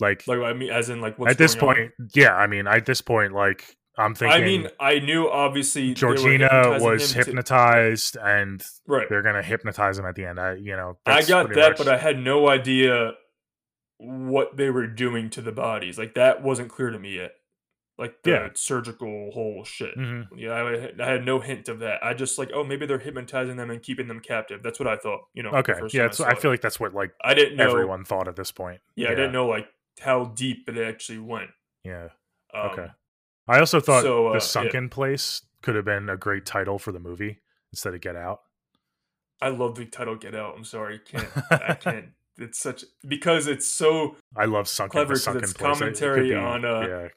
Like, like I mean, as in like at this point, on? yeah. I mean, at this point, like I'm thinking. I mean, I knew obviously Georgina was hypnotized, to, and right. they're gonna hypnotise him at the end. I, you know, I got that, much... but I had no idea what they were doing to the bodies. Like that wasn't clear to me yet. Like the yeah. surgical whole shit. Mm-hmm. Yeah, I, I, had no hint of that. I just like, oh, maybe they're hypnotizing them and keeping them captive. That's what I thought. You know. Okay. Yeah, I, I, feel it. like that's what like I didn't know, everyone thought at this point. Yeah, yeah, I didn't know like how deep it actually went. Yeah. Um, okay. I also thought so, uh, the sunken yeah. place could have been a great title for the movie instead of Get Out. I love the title Get Out. I'm sorry, I can't. I can't. It's such because it's so. I love sunken. Clever because it's commentary it be, on. Uh, yeah.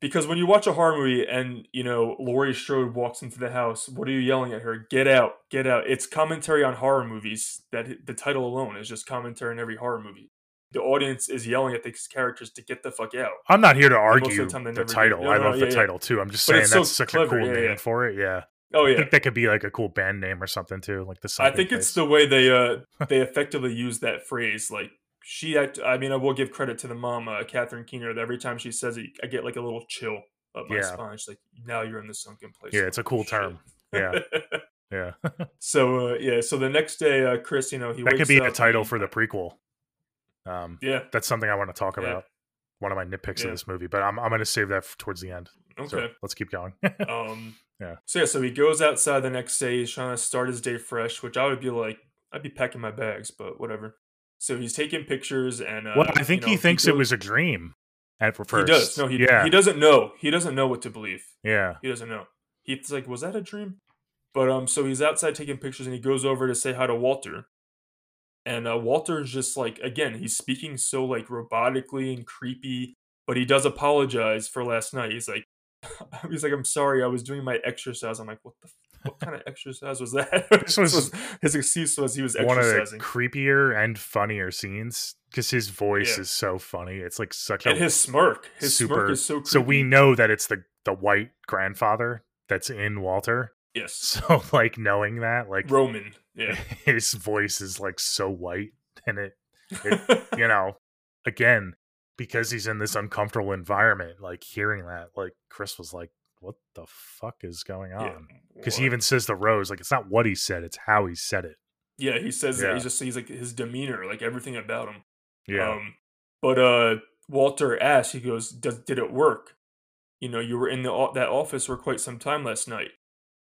Because when you watch a horror movie and you know Laurie Strode walks into the house, what are you yelling at her? Get out! Get out! It's commentary on horror movies. That the title alone is just commentary in every horror movie the audience is yelling at these characters to get the fuck out. I'm not here to argue the, the title. No, I love the yeah, title too. I'm just saying that's so such clever, a cool name for it. Yeah. Oh yeah. I think that could be like a cool band name or something too, like the. I think place. it's the way they uh they effectively use that phrase. Like she, I mean, I will give credit to the mom, uh, Catherine Keener. That every time she says it, I get like a little chill up my yeah. spine. She's like, "Now you're in the sunken place." Yeah, it's a cool term. Yeah. Yeah. so uh, yeah, so the next day, uh, Chris, you know, he that could be a title for the prequel. Um, yeah, that's something I want to talk about. One of my nitpicks yeah. of this movie, but I'm I'm going to save that towards the end. Okay, so let's keep going. um, yeah. So yeah, so he goes outside the next day. He's trying to start his day fresh, which I would be like, I'd be packing my bags, but whatever. So he's taking pictures, and uh, well, I think you know, he thinks he goes, it was a dream at first. He does. No, he yeah. he doesn't know. He doesn't know what to believe. Yeah, he doesn't know. He's like, was that a dream? But um, so he's outside taking pictures, and he goes over to say hi to Walter, and uh, Walter's just like again, he's speaking so like robotically and creepy, but he does apologize for last night. He's like, he's like, I'm sorry, I was doing my exercise. I'm like, what the. What kind of exercise was that? this was, his excuse was he was one of the creepier and funnier scenes because his voice yeah. is so funny. It's like such and a his smirk. His super, smirk is so. Creepy. So we know that it's the the white grandfather that's in Walter. Yes. So like knowing that, like Roman, yeah, his voice is like so white, and it, it you know, again because he's in this uncomfortable environment, like hearing that, like Chris was like, "What the fuck is going on?" Because yeah, he even says the rose, like it's not what he said, it's how he said it. Yeah, he says yeah. He just he's like his demeanor, like everything about him. Yeah. Um, but uh, Walter asks, he goes, "Did did it work? You know, you were in the that office for quite some time last night."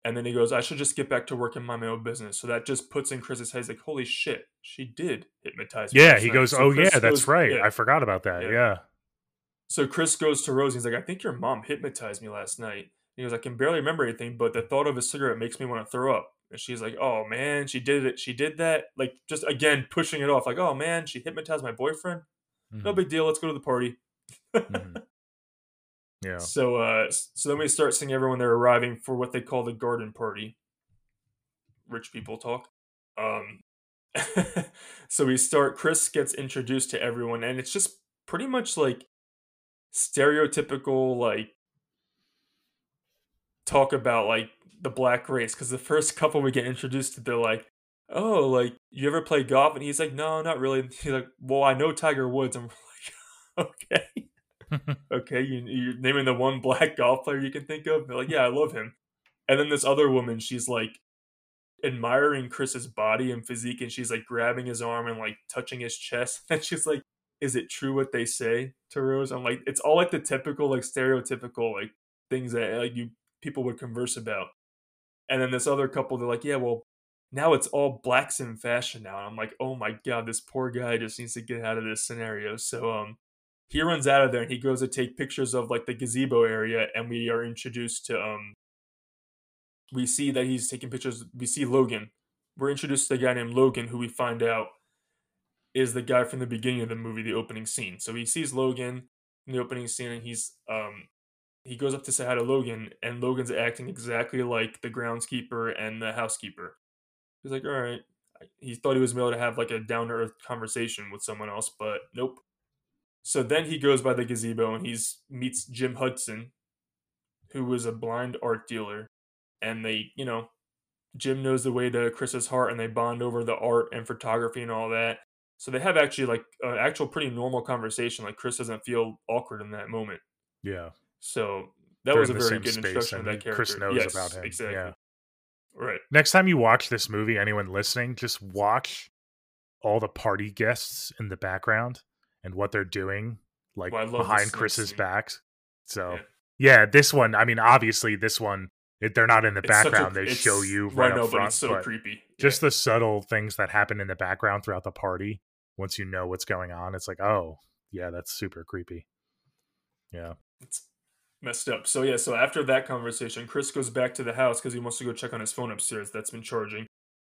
And then he goes, I should just get back to work in my own business. So that just puts in Chris's head. He's like, holy shit, she did hypnotize me. Yeah, he goes, so oh, Chris yeah, that's right. Yeah. I forgot about that. Yeah. yeah. So Chris goes to Rose. He's like, I think your mom hypnotized me last night. He goes, I can barely remember anything, but the thought of a cigarette makes me want to throw up. And she's like, oh, man, she did it. She did that. Like, just again, pushing it off. Like, oh, man, she hypnotized my boyfriend. Mm-hmm. No big deal. Let's go to the party. mm-hmm. Yeah. So uh so then we start seeing everyone they're arriving for what they call the garden party. Rich people talk. Um so we start Chris gets introduced to everyone and it's just pretty much like stereotypical like talk about like the black race because the first couple we get introduced to they're like oh like you ever play golf and he's like no not really he's like well i know tiger woods i'm like okay okay, you, you're naming the one black golf player you can think of. They're like, yeah, I love him. And then this other woman, she's like admiring Chris's body and physique, and she's like grabbing his arm and like touching his chest. And she's like, "Is it true what they say to Rose?" I'm like, it's all like the typical, like stereotypical, like things that like you people would converse about. And then this other couple, they're like, "Yeah, well, now it's all blacks in fashion now." And I'm like, "Oh my god, this poor guy just needs to get out of this scenario." So um, he runs out of there and he goes to take pictures of like the gazebo area and we are introduced to um we see that he's taking pictures we see logan. We're introduced to a guy named logan who we find out is the guy from the beginning of the movie the opening scene. So he sees logan in the opening scene and he's um he goes up to say hi to logan and logan's acting exactly like the groundskeeper and the housekeeper. He's like all right. He thought he was able to have like a down to earth conversation with someone else but nope so then he goes by the gazebo and he's meets Jim Hudson, who was a blind art dealer, and they, you know, Jim knows the way to Chris's heart, and they bond over the art and photography and all that. So they have actually like an actual pretty normal conversation. Like Chris doesn't feel awkward in that moment. Yeah. So that was a very good introduction of that character. Chris knows yes, about him. Exactly. Yeah. Right. Next time you watch this movie, anyone listening, just watch all the party guests in the background and what they're doing, like Well, I love the behind Chris's backs. So Yeah. yeah. this one. I mean, obviously, this one it, they're not in the It's such a- background. they show you right up but front. it's so but creepy. just the subtle things that happen in the background throughout the party. Once you know what's going on, it's like, oh, yeah, that's super creepy. Yeah. it's messed up. So yeah, so after that conversation, Chris goes back to the house because he wants to go check on his phone upstairs that's been charging.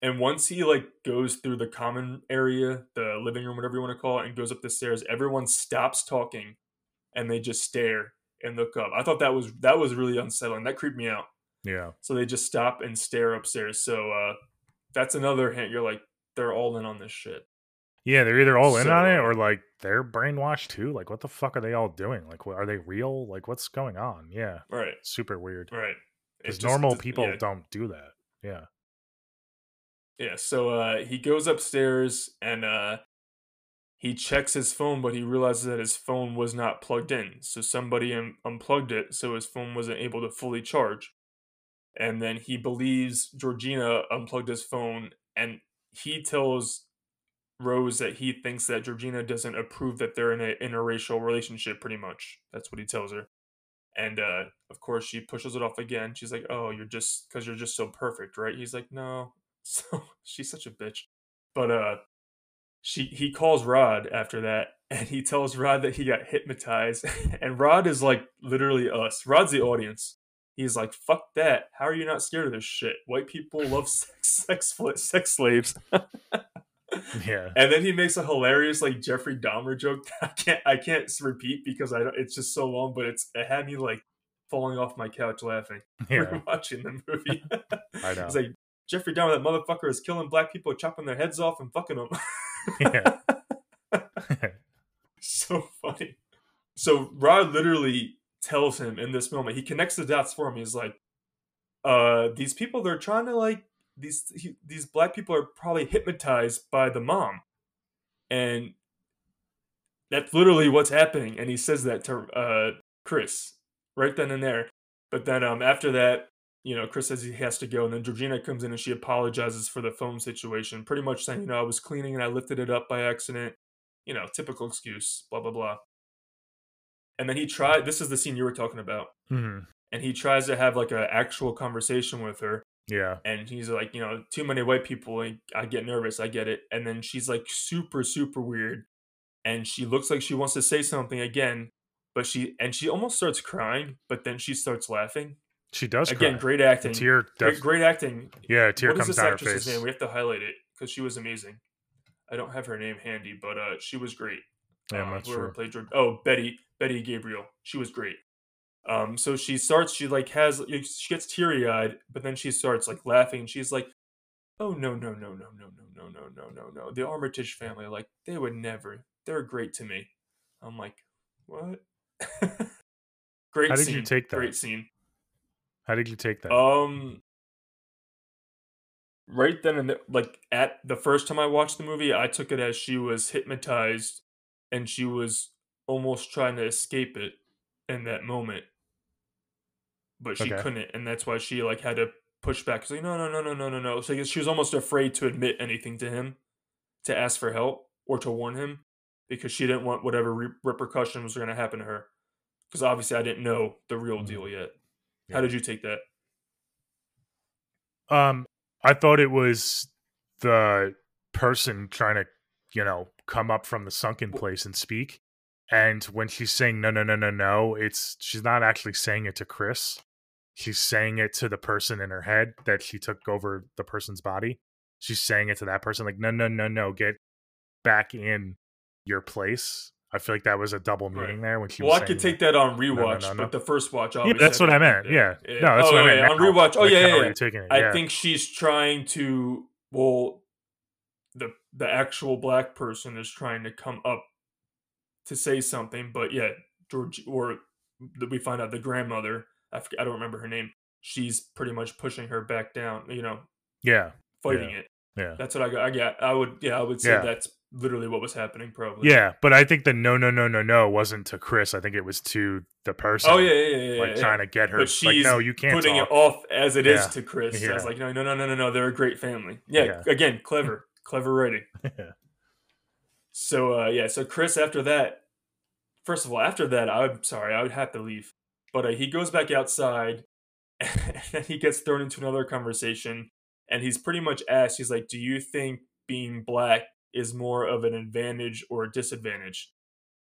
And once he like goes through the common area, the living room, whatever you want to call it, and goes up the stairs, everyone stops talking and they just stare and look up. I thought that was that was really unsettling. That creeped me out. Yeah. So they just stop and stare upstairs. So uh that's another hint. You're like, they're all in on this shit. Yeah, they're either all in on it or like they're brainwashed too. Like, what the fuck are they all doing? Like, what, are they real? Like, what's going on? Yeah, Right. super weird. Right. Because normal people yeah. don't do that. Yeah. Yeah, so uh, he goes upstairs and uh, he checks his phone, but he realizes that his phone was not plugged in. So somebody un- unplugged it, so his phone wasn't able to fully charge. And then he believes Georgina unplugged his phone, and he tells Rose that he thinks that Georgina doesn't approve that they're in an interracial relationship. Pretty much, that's what he tells her. And uh, of course, she pushes it off again. She's like, "Oh, you're just because you're just so perfect, right?" He's like, "No, so she's such a bitch. But uh she he calls Rod after that and he tells Rod that he got hypnotized and Rod is like literally us. Rod's the audience. He's like, "Fuck that. How are you not scared of this shit? White people love sex sex, sex slaves." Yeah. and then he makes a hilarious like Jeffrey Dahmer joke. that I can't I can't repeat because I don't, it's just so long, but it's it had me like falling off my couch laughing Yeah. watching the movie. I know. It's like Jeffrey Dahmer, that motherfucker is killing black people, chopping their heads off and fucking them. Yeah. so funny. So Rod literally tells him in this moment, he connects the dots for him. He's like, uh, these people, they're trying to like, these he, these black people are probably hypnotized by the mom. And that's literally what's happening. And he says that to uh, Chris right then and there. But then um, after that, you know, Chris says he has to go, and then Georgina comes in and she apologizes for the phone situation, pretty much saying, you know, I was cleaning and I lifted it up by accident. You know, typical excuse, blah blah blah. And then he tried. This is the scene you were talking about, Mhm. and he tries to have like an actual conversation with her, Yeah. and he's like, you know, too many white people. and I get nervous. I get it. And then she's like super super weird, and she looks like she wants to say something again, but she and she almost starts crying, but then she starts laughing. She does Again, cry. great acting. tear. Great, great acting. yeah, a tear what is comes this down her actress's face. name? We have to highlight it because she was amazing. I don't have her name handy, but uh, she was great. Yeah, Um, whoever sure. played George. Oh, Betty, Betty Gabriel. She was great. Um, so she starts. She like has. She gets teary eyed, but then she starts like laughing. She's like, "Oh no, no, no, no, no, no, no, no, no, no, no. The Armitage family, like they would never. They're great to me." I'm like, "What?" great How did scene. you take that? Great scene. How did you take that? Um, right then and th- like at the first time I watched the movie, I took it as she was hypnotized and she was almost trying to escape it in that moment, but she Okay. couldn't, and that's why she like had to push back. She's like, no, no, no, no, no, no, no. So I guess she was almost afraid to admit anything to him, to ask for help or to warn him, because she didn't want whatever re- repercussions were going to happen to her. Because obviously, I didn't know the real Mhm. deal yet. Yeah. How did you take that? Um, I thought it was the person trying to, you know, come up from the sunken place and speak. And when she's saying no, no, no, no, no, it's she's not actually saying it to Chris. She's saying it to the person in her head that she took over the person's body. She's saying it to that person, like, no, no, no, no, get back in your place. I feel like that was a double Right. meaning there when she well, I could take that on no, rewatch, no, no. but the first watch, Yeah, that's what I meant. Yeah. yeah. No, that's oh, what I meant. yeah, on rewatch. Oh Like, yeah, yeah, yeah. you're taking it. I yeah. think she's trying to. Well, the the actual black person is trying to come up to say something, but yeah, George or we find out the grandmother. I forget, I don't remember her name. She's pretty much pushing her back down. You know, Yeah. fighting it. Yeah. That's what I got. I got. I would. Yeah, I would say Yeah. that's literally what was happening. Probably. Yeah, but I think the no, no, no, no, no wasn't to Chris. I think it was to the person. Oh yeah, yeah, yeah. like yeah, trying to get her. But she's like, no, you can't. putting talk. it off as it is Yeah. to Chris. Yeah. As like, no, no, no, no, no, no. They're a great family. Yeah. Yeah. Again, clever, clever writing. So uh, yeah, so Chris after that, first of all, after that, I'm sorry, I would have to leave. But uh, he goes back outside, and he gets thrown into another conversation, and he's pretty much asked, he's like, "Do you think being black is more of an advantage or a disadvantage?"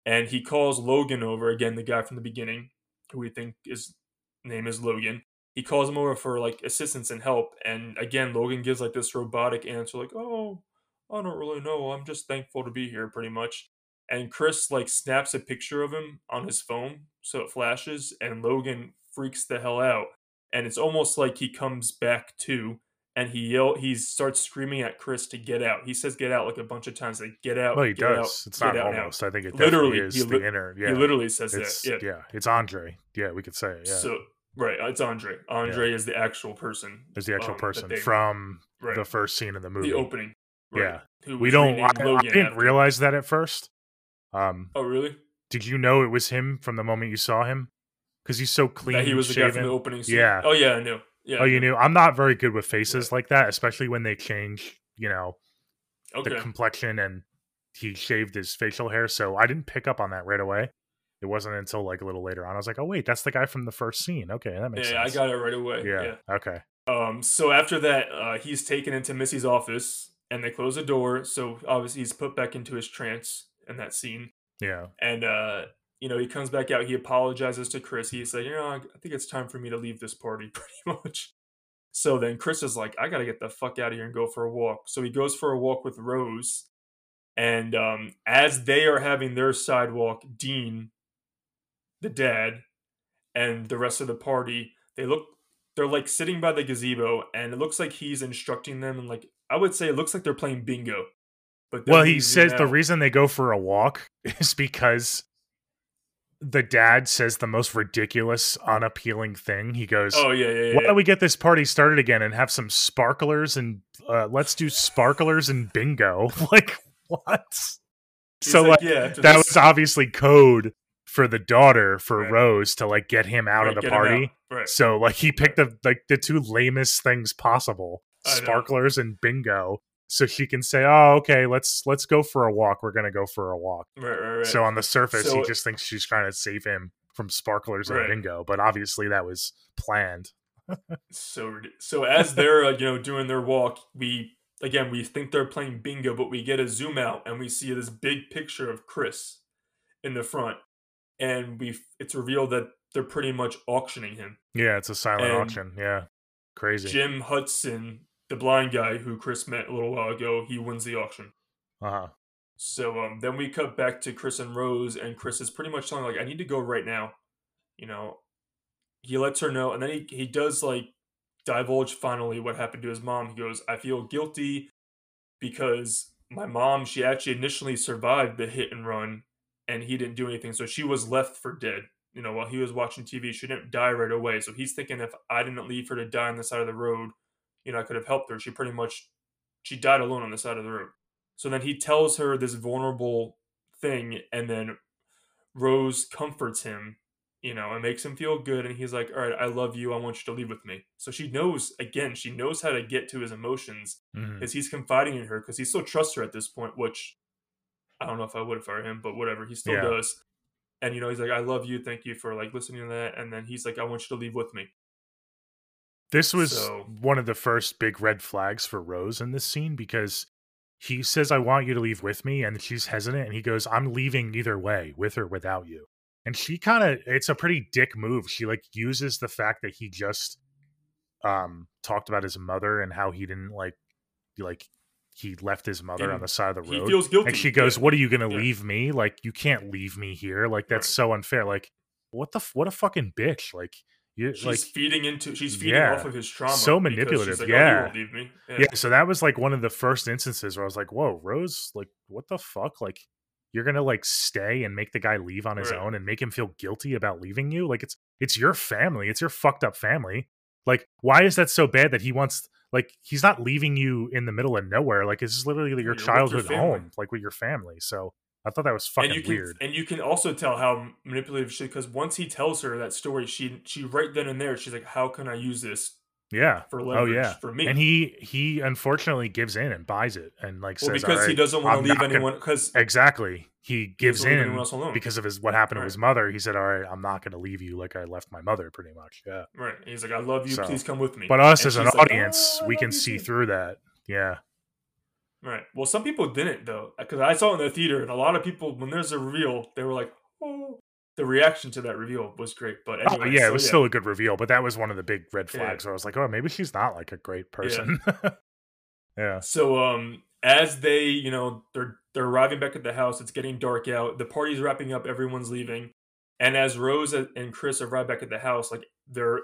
And he calls Logan over again, the guy from the beginning, who we think is name is Logan. He calls him over for like assistance and help, and again, Logan gives like this robotic answer, like, "Oh, I don't really know. I'm just thankful to be here, pretty much. And Chris like snaps a picture of him on his phone, so it flashes, and Logan freaks the hell out. And it's almost like he comes back too, and he yell, he starts screaming at Chris to get out. He says "get out" like a bunch of times, like "get out." Well, he get does. Out, it's not out now." almost. I think it Literally, is he the inner. Yeah, He literally says it's, that. Yeah. yeah, it's Andre. Yeah, we could say it. Yeah, So right, it's Andre. Andre is the actual person. is the actual um, person they- from right, the first scene in the movie. the opening. Right, Yeah. we don't. I, I didn't after- realize that at first. Um, Oh, really? did you know it was him from the moment you saw him? Because he's so clean. that he was the guy from the opening scene. Yeah. Oh yeah, I knew. Yeah. Oh, you knew. I'm not very good with faces like that, especially when they change. You know, Okay. the complexion and he shaved his facial hair, so I didn't pick up on that right away. It wasn't until like a little later on. I was like, oh wait, that's the guy from the first scene. Okay, that makes sense. yeah, I got it right away. yeah. Yeah. Okay. Um. So after that, uh, he's taken into Missy's office, and they close the door. So obviously, he's put back into his trance in that scene. Yeah. And uh, you know, he comes back out. He apologizes to Chris. He's like, you know, I think it's time for me to leave this party, pretty much. So then Chris is like, I gotta get the fuck out of here and go for a walk. So he goes for a walk with Rose, and um, as they are having their sidewalk, Dean, the dad, and the rest of the party, they look. They're like sitting by the gazebo, and it looks like he's instructing them. And like, I would say, it looks like they're playing bingo. But Well, he says the reason they go for a walk is because the dad says the most ridiculous, unappealing thing. He goes, Oh yeah, yeah, yeah. "Why don't we get this party started again and have some sparklers and uh, let's do sparklers and bingo?" like what? He's so like, yeah, that was obviously code for the daughter for Right. Rose to like get him out right, of the get him out. party. Right. So like he picked the like the two lamest things possible, sparklers and bingo, so she can say, "Oh, okay, let's let's go for a walk. We're gonna go for a walk." Right, right, right. So on the surface, he just thinks she's trying to save him from sparklers and bingo, but obviously that was planned. so so as they're uh, you know doing their walk, we again we think they're playing bingo, but we get a zoom out and we see this big picture of Chris in the front, and we it's revealed that they're pretty much auctioning him. Yeah, it's a silent And auction. Yeah, crazy. Jim Hudson, the blind guy who Chris met a little while ago, he wins the auction. Uh huh. So um, then we cut back to Chris and Rose, and Chris is pretty much telling like, "I need to go right now." You know, he lets her know, and then he he does like divulge finally what happened to his mom. He goes, "I feel guilty because my mom, she actually initially survived the hit and run, and he didn't do anything, so she was left for dead." You know, while he was watching TV, she didn't die right away. So he's thinking if I didn't leave her to die on the side of the road, you know, I could have helped her. She pretty much she died alone on the side of the road. So then he tells her this vulnerable thing, and then Rose comforts him, you know, and makes him feel good. And he's like, All right, I love you. I want you to leave with me. So she knows, again, she knows how to get to his emotions Mhm. because he's confiding in her because he still trusts her at this point, which I don't know if I would fire him, but whatever. He still Yeah. does. And, you know, he's like, I love you. Thank you for like listening to that. And then he's like, I want you to leave with me. This was So- one of the first big red flags for Rose in this scene because he says, I want you to leave with me. And she's hesitant. And he goes, I'm leaving either way, with or without you. And she kind of, it's a pretty dick move. She like uses the fact that he just um talked about his mother and how he didn't like, like, he left his mother on the side of the He road. feels guilty. And she goes, Yeah. "What are you gonna Yeah. leave me? Like, you can't leave me here. Like, that's Right. so unfair. Like, what the f- what a fucking bitch. Like, you She's like feeding into, she's feeding Yeah. off of his trauma. So manipulative, like, "Oh, yeah. leave me. yeah. So that was like one of the first instances where I was like, "Whoa, Rose, like, what the fuck? Like, you're gonna like stay and make the guy leave on his Right. own and make him feel guilty about leaving you? Like, it's it's your family. It's your fucked up family. Like, why is that so bad that he wants like he's not leaving you in the middle of nowhere. Like it's literally your You're with your childhood home, like with your family. So I thought that was fucking and you can weird. and you can also tell how manipulative she because once he tells her that story, she she right then and there she's like, "How can I use this Yeah. for Oh leverage yeah. for me?" And he he unfortunately gives in and buys it and like well, says because "All he doesn't want to leave anyone because Exactly. He gives in because of his what happened to his mother. He said, "All right, I'm not going to leave you like I left my mother." Pretty much. Yeah. right, he's like, "I love you. So- Please come with me." But us And as an like, audience, "Oh, we can see too." through that. Yeah. Right. Well, some people didn't though, because I saw it in the theater, and a lot of people, when there's a reveal, they were like, "Oh." The reaction to that reveal was great, but Oh, yeah, so it was still a good reveal, but that was one of the big red Yeah. flags where I was like, "Oh, maybe she's not like a great person." yeah. So um as they, you know, they're they're arriving back at the house, it's getting dark out. The party's wrapping up, everyone's leaving. And as Rose and Chris arrive back at the house, like they're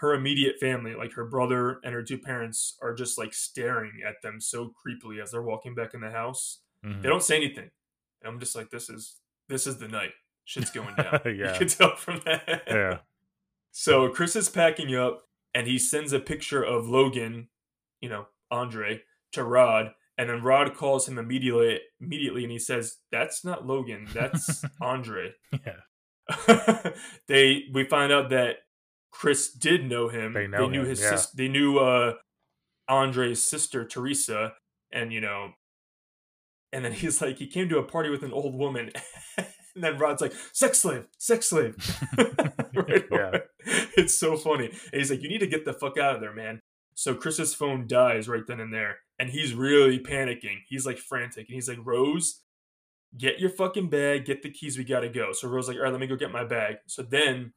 her immediate family, like her brother and her two parents are just like staring at them so creepily as they're walking back in the house. Mhm. They don't say anything. And I'm just like this is this is the night. Shit's going down. Yeah. You can tell from that. Yeah. So Chris is packing up and he sends a picture of Logan, you know, Andre, to Rod. And then Rod calls him immediately immediately and he says, That's not Logan, that's Andre. Yeah. they we find out that Chris did know him. They know knew him, his yeah. sis- they knew uh Andre's sister Teresa and you know and then he's like he came to a party with an old woman and then Rod's like sex slave sex slave Right Yeah. away. it's so funny and he's like you need to get the fuck out of there man so Chris's phone dies right then and there and he's really panicking he's like frantic and he's like Rose get your fucking bag get the keys we gotta go so Rose like all right let me go get my bag so then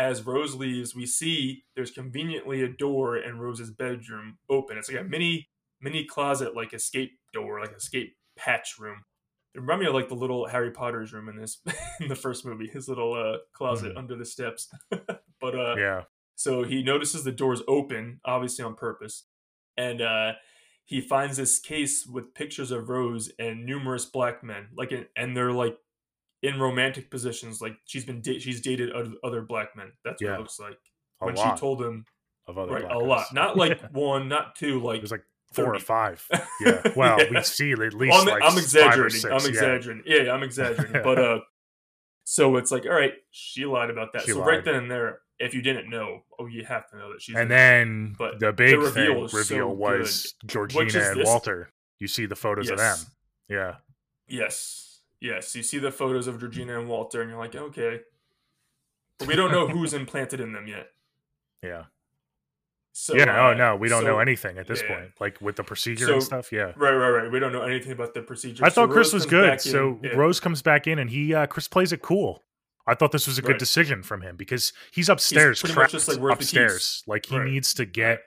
as Rose leaves, we see there's conveniently a door in Rose's bedroom open. It's like a mini mini closet, like escape door, like escape hatch room. It reminded me of like the little Harry Potter's room in this in the first movie, his little uh, closet Mhm. under the steps. but uh, Yeah. so he notices the doors open, obviously on purpose, and uh, he finds this case with pictures of Rose and numerous black men, like, and they're like in romantic positions. Like she's been da- she's dated other, black men. That's what Yeah. it looks like. A when lot she told him, of other right, a guys. lot, not like one, not two, like it was like four or five. Yeah. Well, Yeah. we see at least I'm, like I'm five or exaggerating. six, I'm yeah. exaggerating. Yeah, yeah, I'm exaggerating. but uh, so it's like, all right, she lied about that. She so lied. right then and there, if you didn't know, oh, you have to know that she's. And then But the big reveal thing is reveal so was Georgina and this? Walter. You see the photos of them. Yeah. Yes. Yes. You see the photos of Georgina and Walter, and you're like, okay. But we don't know who's implanted in them yet. Yeah. So yeah. uh, oh no, we don't so- know anything at this yeah. point. Like with the procedure So- and stuff. Yeah. Right, right, right. We don't know anything about the procedure. I So thought Chris Rose was good. in- So yeah. Rose comes back in and he uh Chris plays it cool. I thought this was a good Right. decision from him because he's upstairs, trapped just like, "Where's the keys?" upstairs. Like he Right. needs to get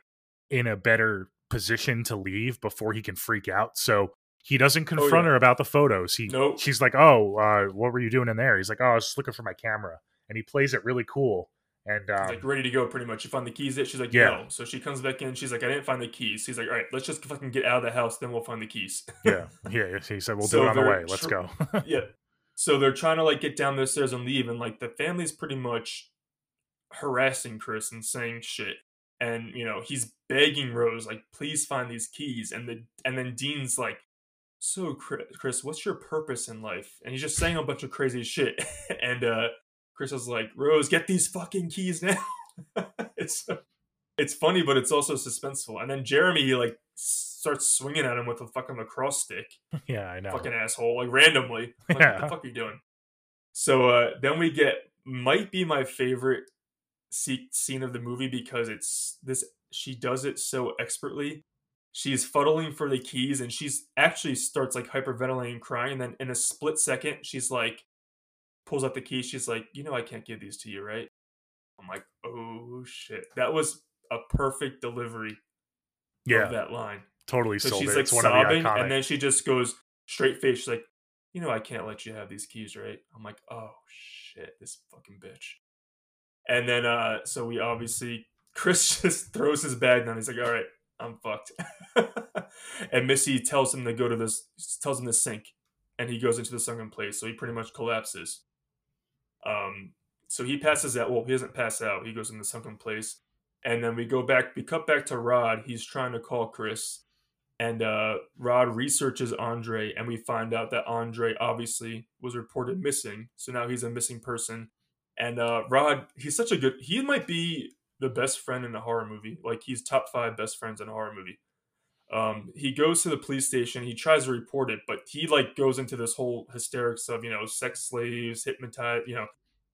in a better position to leave before he can freak out. So he doesn't confront Oh, yeah. her about the photos. He Nope. she's like, "Oh, uh, what were you doing in there?" He's like, "Oh, I was just looking for my camera." And he plays it really cool. And um, like ready to go pretty much. You find the keys yet? She's like, Yeah. no. So she comes back in. She's like, I didn't find the keys. He's like, all right, let's just fucking get out of the house. Then we'll find the keys. yeah, yeah. He said, "We'll So do it on the way. Let's tr- go." yeah. So they're trying to like get down those stairs and leave, and like the family's pretty much harassing Chris and saying shit. And you know he's begging Rose like, please find these keys. And the and then Dean's like, so Chris, what's your purpose in life? And he's just saying a bunch of crazy shit. and uh Chris is like, Rose, get these fucking keys now. it's it's funny, but it's also suspenseful. And then Jeremy he like starts swinging at him with a fucking lacrosse stick yeah, I know. fucking asshole, like randomly. Like, What the fuck are you doing? So uh, then we get might be my favorite scene of the movie because it's this. She does it so expertly. She's fuddling for the keys and she's actually starts like hyperventilating, crying. And then in a split second, she's like, pulls out the keys. She's like, you know, I can't give these to you, right? I'm like, oh shit, that was a perfect delivery yeah, of that line. totally So sold she's it. like it's sobbing, the and then she just goes straight face. She's like, "You know, I can't let you have these keys, right?" I'm like, "Oh shit, this fucking bitch." And then, uh, so we obviously Chris just throws his bag down. He's like, "All right, I'm fucked." and Missy tells him to go to this, tells him to sink, and he goes into the sunken place. So he pretty much collapses. Um, so he passes out. Well, he doesn't pass out. He goes in the sunken place. And then we go back, we cut back to Rod. He's trying to call Chris. And uh, Rod researches Andre, and we find out that Andre obviously was reported missing. So now he's a missing person. And uh, Rod, he's such a good, he might be the best friend in a horror movie. Like he's top five best friends in a horror movie. Um, he goes to the police station. He tries to report it, but he like goes into this whole hysterics of you know sex slaves, hypnotized, you know,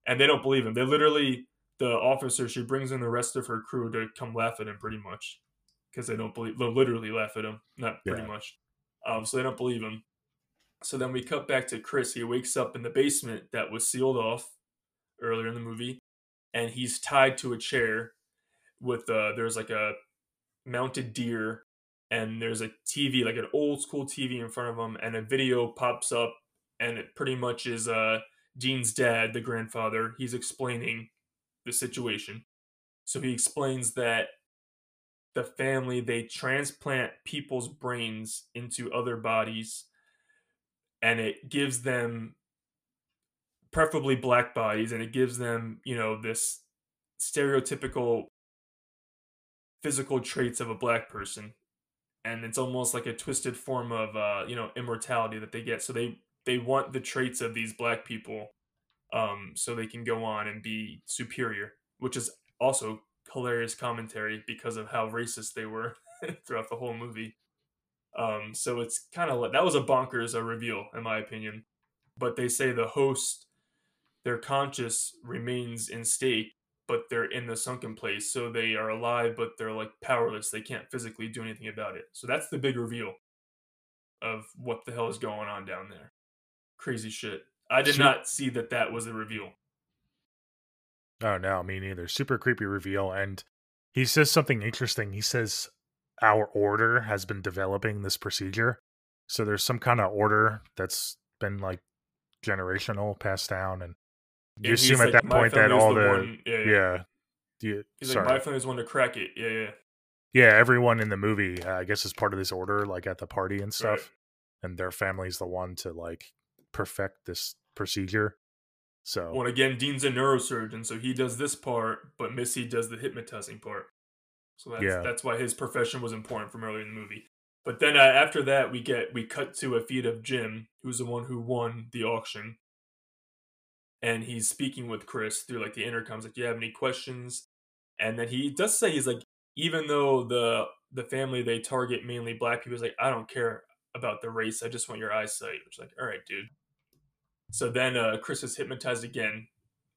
and they don't believe him. They literally the officer she brings in the rest of her crew to come laugh at him pretty much because they don't believe. They literally laugh at him, not pretty much. Um, so they don't believe him. So then we cut back to Chris. He wakes up in the basement that was sealed off earlier in the movie, and he's tied to a chair with uh there's like a mounted deer and there's a TV, like an old school TV in front of him, and a video pops up, and it pretty much is uh, Dean's dad, the grandfather. He's explaining the situation. So he explains that the family they transplant people's brains into other bodies, and it gives them preferably black bodies, and it gives them you know this stereotypical physical traits of a black person and it's almost like a twisted form of uh, you know immortality that they get. So they they want the traits of these black people, um, so they can go on and be superior, which is also hilarious commentary because of how racist they were throughout the whole movie. Um, so it's kind of like that was a bonkers a reveal in my opinion. But they say the host, their conscious remains in state but they're in the sunken place. So they are alive, but they're like powerless. They can't physically do anything about it. So that's the big reveal of what the hell is going on down there. Crazy shit. I did not see that that was a reveal. Oh, no, me neither. Super creepy reveal. And he says something interesting. He says, Our order has been developing this procedure. So there's some kind of order that's been like generational passed down. And you assume like, at that point that all the, the one, yeah, yeah. yeah. he's sorry. like my family's the one to crack it. Yeah, yeah. Yeah, everyone in the movie, uh, I guess, is part of this order, like at the party and stuff, right. and their family's the one to like perfect this procedure. So, well, again, Dean's a neurosurgeon, so he does this part, but Missy does the hypnotizing part. So that's yeah. that's why his profession was important from earlier in the movie. But then uh, after that, we get we cut to a feed of Jim, who's the one who won the auction, and he's speaking with Chris through like the intercoms, like, "Do you have any questions?" And then he does say he's like, even though the the family they target mainly black people, is like, "I don't care about the race. I just want your eyesight." Which like, all right, dude. So then uh, Chris is hypnotized again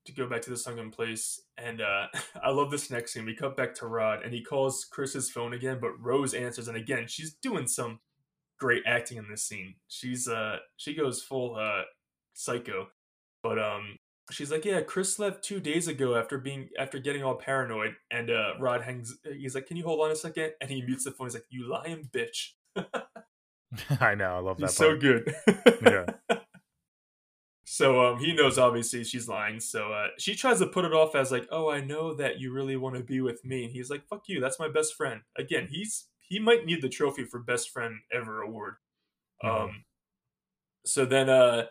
to go back to the sunken place, and uh, I love this next scene. We cut back to Rod, and he calls Chris's phone again, but Rose answers, and again, she's doing some great acting in this scene. She's uh she goes full uh psycho but um, she's like, yeah, Chris left two days ago after being after getting all paranoid. And uh, Rod hangs. He's like, can you hold on a second? And he mutes the phone. He's like, you lying bitch. I know. I love that. So good. yeah. So um, he knows obviously she's lying. So uh, she tries to put it off as like, "Oh, I know that you really want to be with me." And he's like, "Fuck you, that's my best friend." Again, he's he might need the trophy for best friend ever award. Mm-hmm. Um, so then uh,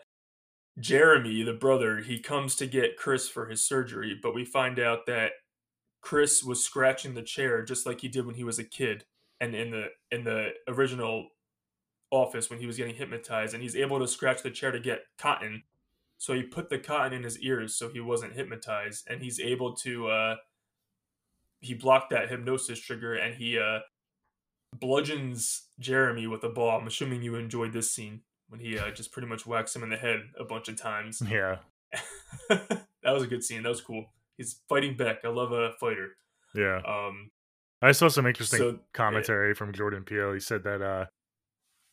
Jeremy, the brother, he comes to get Chris for his surgery, but we find out that Chris was scratching the chair just like he did when he was a kid and in the in the original office when he was getting hypnotized and he's able to scratch the chair to get cotton. So he put the cotton in his ears so he wasn't hypnotized and he's able to uh he blocked that hypnosis trigger and he uh bludgeons Jeremy with a ball. I'm assuming you enjoyed this scene when he uh, just pretty much whacks him in the head a bunch of times. Yeah, that was a good scene. That was cool. He's fighting back. I love a fighter. Yeah. Um, I saw some interesting so, commentary yeah. from Jordan Peele. He said that uh,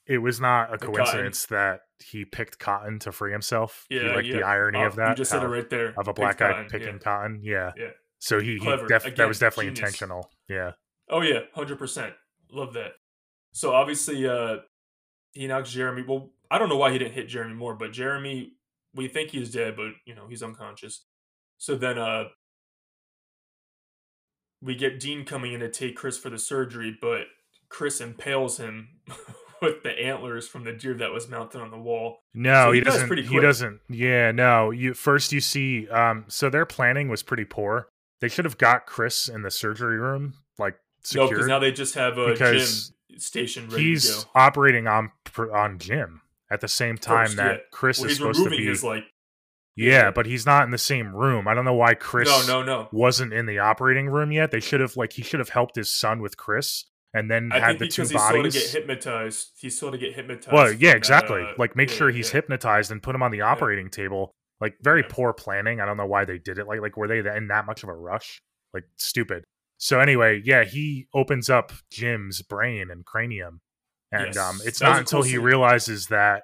it was not a coincidence that he picked cotton to free himself. Yeah, like yeah. the irony oh, of that. You just said it right there. Of a black guy cotton. picking yeah. cotton. Yeah. Yeah. So he, he def- Again, that was definitely genius. intentional. Yeah. Oh yeah, hundred percent. Love that. So obviously, uh, he knocks Jeremy. Well, I don't know why he didn't hit Jeremy more, but Jeremy, we think he's dead, but you know he's unconscious. So then, uh, we get Dean coming in to take Chris for the surgery, but Chris impales him with the antlers from the deer that was mounted on the wall. No, so he, he doesn't. He doesn't. Yeah, no. You first you see. Um, so their planning was pretty poor. they should have got Chris in the surgery room, like No, because now they just have a Because gym station ready he's to go. operating on on Jim at the same time that yeah. Chris Well, is supposed to be. his like. yeah, but he's not in the same room. I don't know why Chris No, no, no. wasn't in the operating room yet. They should have like he should have helped his son with Chris and then I had the two because he's still to bodies. get hypnotized. He's still to get hypnotized. Well, yeah, that, exactly. uh, like make yeah, sure he's yeah. hypnotized and put him on the operating table. Like very Yeah. poor planning. I don't know why they did it. Like like were they in that much of a rush? Like stupid. So anyway, yeah, he opens up Jim's brain and cranium, and um, it's that not until cool he scene. realizes that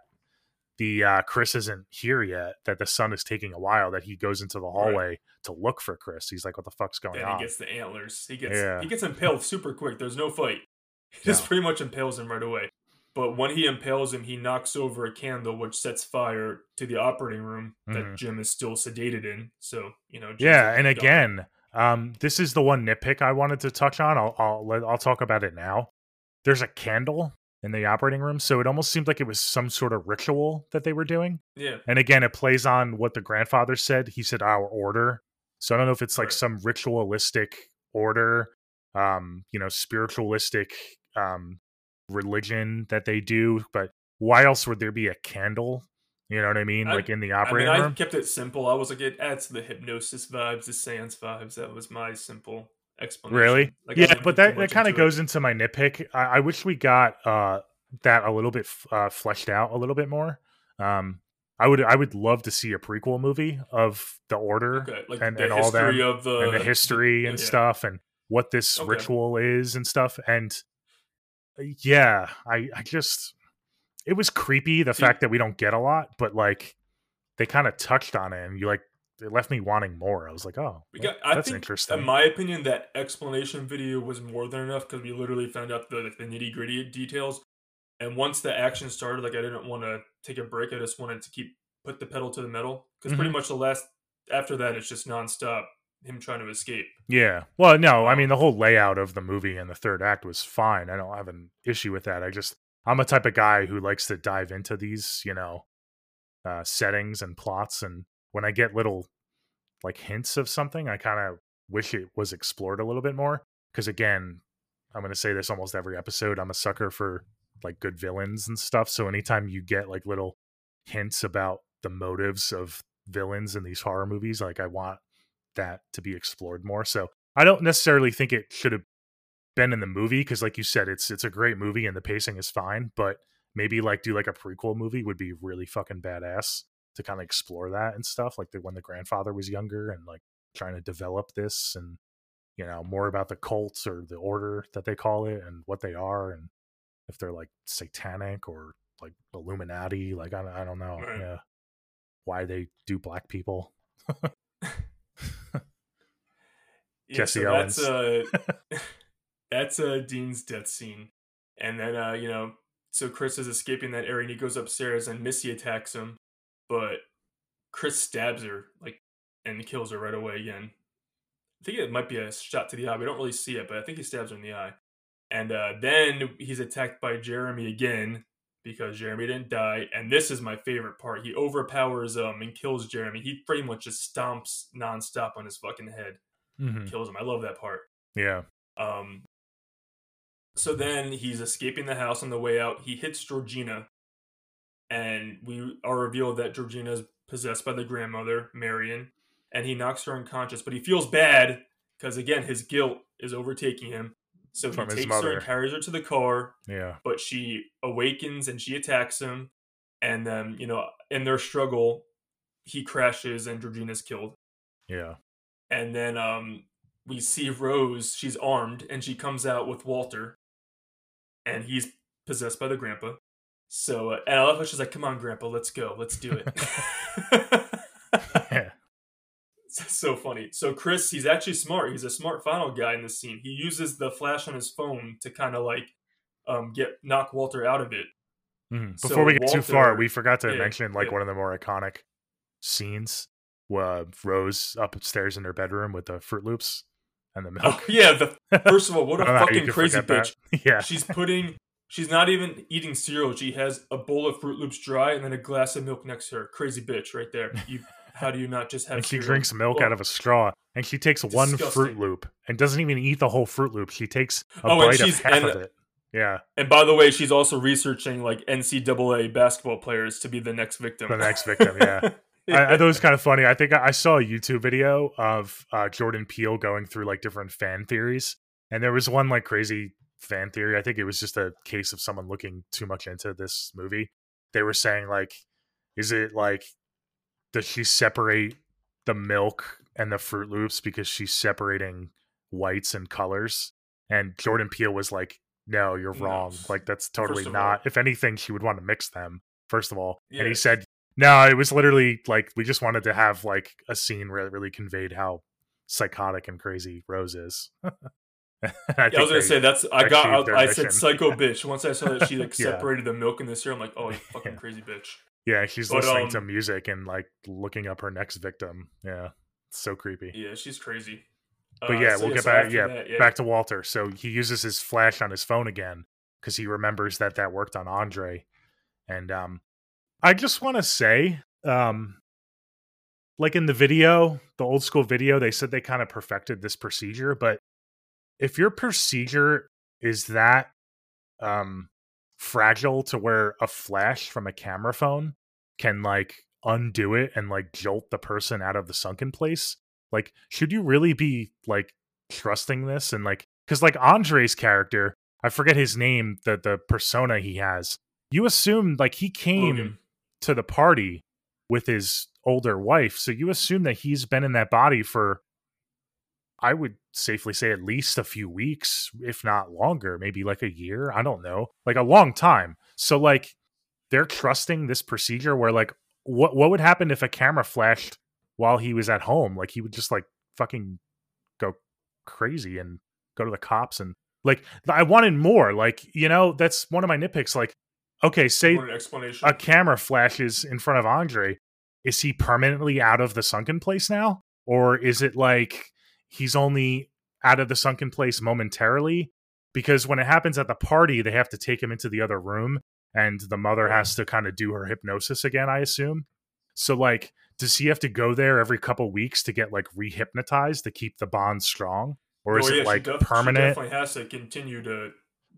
the uh, Chris isn't here yet, that the son is taking a while, that he goes into the hallway to look for Chris. He's like, "What the fuck's going Then on?" he gets the antlers. He gets Yeah. he gets impaled super quick. There's no fight. He just pretty much impales him right away. But when he impales him, he knocks over a candle, which sets fire to the operating room Mhm. that Jim is still sedated in. So you know, Jim's yeah, and "Gone." again, um, this is the one nitpick I wanted to touch on. I'll I'll I'll talk about it now. There's a candle in the operating room, so it almost seemed like it was some sort of ritual that they were doing. yeah, And again, it plays on what the grandfather said. He said our order. So I don't know if it's like Right. some ritualistic order, um, you know, spiritualistic um religion that they do, but why else would there be a candle? You know what I mean? I- like in the I mean, operating I room. kept it simple. I was like, it adds to the hypnosis vibes, the seance vibes. That was my simple explanation. Really? Like, yeah, but that, that kind of it. goes into my nitpick. I, I wish we got uh, that a little bit uh, fleshed out a little bit more. Um, I would I would love to see a prequel movie of the Order Okay, like and- the and all that of the and the history and yeah. stuff and what this Okay. ritual is and stuff. And uh, yeah, I I just it was creepy the See- fact that we don't get a lot, but like they kind of touched on it and you like it left me wanting more. I was like, oh, We got- I that's think, interesting. In my opinion, that explanation video was more than enough because we literally found out the, the nitty gritty details. And once the action started, like I didn't want to take a break. I just wanted to keep put the pedal to the metal because pretty Mhm. much the last after that it's just nonstop him trying to escape. Yeah. Well, no, I Um, mean the whole layout of the movie and the third act was fine. I don't have an issue with that. I just I'm a type of guy who likes to dive into these, you know, uh settings and plots and when I get little like hints of something, I kind of wish it was explored a little bit more because again, I'm going to say this almost every episode, I'm a sucker for like good villains and stuff. So anytime you get like little hints about the motives of villains in these horror movies, like I want that to be explored more. So I don't necessarily think it should have been in the movie because, like you said, it's it's a great movie and the pacing is fine. But maybe like do like a prequel movie would be really fucking badass to kind of explore that and stuff. Like the, when the grandfather was younger and like trying to develop this and you know more about the cults or the order that they call it and what they are and if they're like satanic or like Illuminati. Like I don't, I don't know. Right. Yeah, why they do black people. Yeah, Jesse so Owens. That's uh, that's uh, Dean's death scene, and then uh, you know, so Chris is escaping that area, and he goes upstairs, and Missy attacks him, but Chris stabs her like and kills her right away again. I think it might be a shot to the eye. We don't really see it, but I think he stabs her in the eye. And uh, then he's attacked by Jeremy again because Jeremy didn't die. And this is my favorite part. He overpowers um and kills Jeremy. He pretty much just stomps nonstop on his fucking head, Mhm. kills him. I love that part. Yeah. Um, so then he's escaping the house on the way out. He hits Georgina, and we are revealed that Georgina is possessed by the grandmother, Marion, and he knocks her unconscious. But he feels bad because, again, his guilt is overtaking him. So he From his takes her and carries her to the car, Yeah. but she awakens and she attacks him. And then, you know, in their struggle, he crashes and Georgina's killed Yeah. and then um we see Rose, she's armed, and she comes out with Walter, and he's possessed by the grandpa. So, uh, and I love how she's like, "Come on, grandpa, let's go, let's do it." yeah. It's so funny. So Chris, he's actually smart. He's a smart final guy in this scene. He uses the flash on his phone to kind of like um get knock Walter out of it. Mhm. So Before we get too far, we forgot to yeah, mention like yeah. one of the more iconic scenes. Uh, Rose upstairs in her bedroom with the Froot Loops and the Oh milk. yeah, the first of all, what a don't know how you fucking crazy bitch. that. Yeah. She's putting. She's not even eating cereal. She has a bowl of Froot Loops dry and then a glass of milk next to her. Crazy bitch, right there. You how do you not just have? and she cereal? drinks milk Well, out of a straw, and she takes one Froot Loop and doesn't even eat the whole Froot Loop. She takes a Oh, bite of half and- of it. Yeah, And by the way, she's also researching like NCAA basketball players to be the next victim. the next victim. Yeah. I, I thought it was kind of funny. I think I, I saw a YouTube video of uh, Jordan Peele going through like different fan theories, and there was one like crazy fan theory. I think it was just a case of someone looking too much into this movie. They were saying like, is it like does she separate the milk and the Froot Loops because she's separating whites and colors? And Jordan Peele was like, "No, you're No. wrong. Like that's totally not. all- if anything, she would want to mix them." First of all, and he said, "No, it was literally like we just wanted to have like a scene where it really conveyed how psychotic and crazy Rose is." I, Yeah, I was gonna say that's I got I, I said psycho bitch. Once I saw that she like Yeah. separated the milk in this cereal, I'm like, oh, you fucking Yeah. crazy bitch. yeah, she's but, listening to um, music and like looking up her next victim. Yeah, it's so creepy. Yeah, she's crazy. But Uh, yeah, so we'll get so back. after Yeah, that, back to Walter. So he uses his flash on his phone again because he remembers that that worked on Andre. And um, I just want to say, um, like in the video, the old school video, they said they kind of perfected this procedure. But if your procedure is that um fragile to where a flash from a camera phone can like undo it and like jolt the person out of the sunken place like should you really be like trusting this and like because like andre's character i forget his name the the persona he has you assume like he came Logan. to the party with his older wife so you assume that he's been in that body for i would safely say at least a few weeks if not longer maybe like a year i don't know like a long time. So like they're trusting this procedure where like what what would happen if a camera flashed while he was at home? Like he would just like fucking go crazy and go to the cops and like i wanted more like you know that's one of my nitpicks like okay say a camera flashes in front of Andre, is he permanently out of the sunken place now? Or is it like he's only out of the sunken place momentarily? Because when it happens at the party, they have to take him into the other room and the mother has to kind of do her hypnosis again, I assume. So, like, does he have to go there every couple weeks to get like rehypnotized to keep the bond strong? Or is Oh, yeah, it like def- She permanent? definitely has to continue to.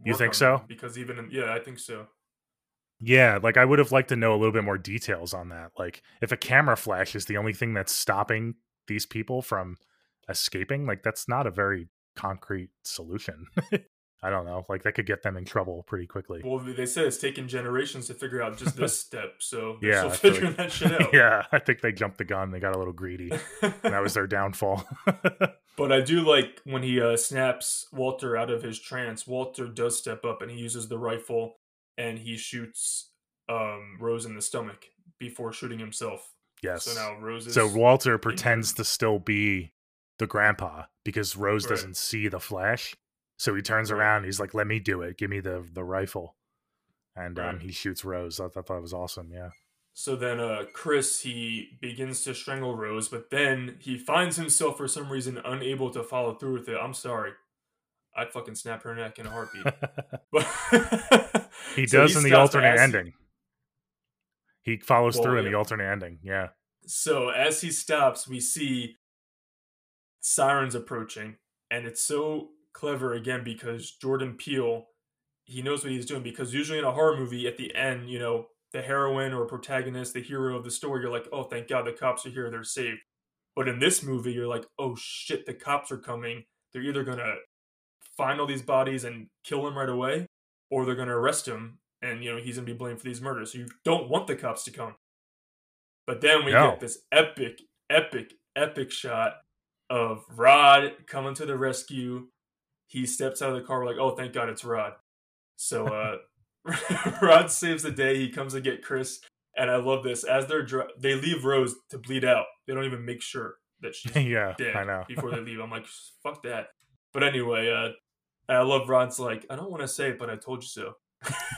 You think so? Because even in- yeah, I think so. Yeah, like I would have liked to know a little bit more details on that. Like if a camera flash is the only thing that's stopping these people from escaping, like that's not a very concrete solution. I don't know. Like that could get them in trouble pretty quickly. Well, they said it's taken generations to figure out just this step, so Yeah, still figuring that shit out. yeah, I think they jumped the gun. They got a little greedy. And that was their downfall. But I do like when he uh, snaps Walter out of his trance. Walter does step up and he uses the rifle and he shoots um, Rose in the stomach before shooting himself. yes. So now Rose is. So Walter pretends to still be the grandpa because Rose Right. doesn't see the flash. So he turns Right. around. He's like, "Let me do it. Give me the the rifle." And um, he shoots Rose. I thought that was awesome. Yeah. So then uh, Chris he begins to strangle Rose, but then he finds himself for some reason unable to follow through with it. I'm sorry. I'd fucking snap her neck in a heartbeat. But he So does in the alternate ending. He follows Well, through in the alternate ending. Yeah. So as he stops, we see sirens approaching, and it's so clever again because Jordan Peele, he knows what he's doing. Because usually in a horror movie, at the end, you know, the heroine or protagonist, the hero of the story, you're like, oh, thank God the cops are here, they're saved. But in this movie, you're like, oh shit, the cops are coming. They're either gonna find all these bodies and kill him right away, or they're gonna arrest him, and you know he's gonna be blamed for these murders. So you don't want the cops to come. But then we No. get this epic, epic, epic shot of Rod coming to the rescue. He steps out of the car. We're like, oh, thank God it's Rod. So uh, Rod saves the day. He comes to get Chris, and I love this. As they're dri- they leave Rose to bleed out. They don't even make sure that she's yeah. dead I know. before they leave. I'm like, fuck that. But anyway, uh, I love Rod's like, I don't want to say it, but I told you so.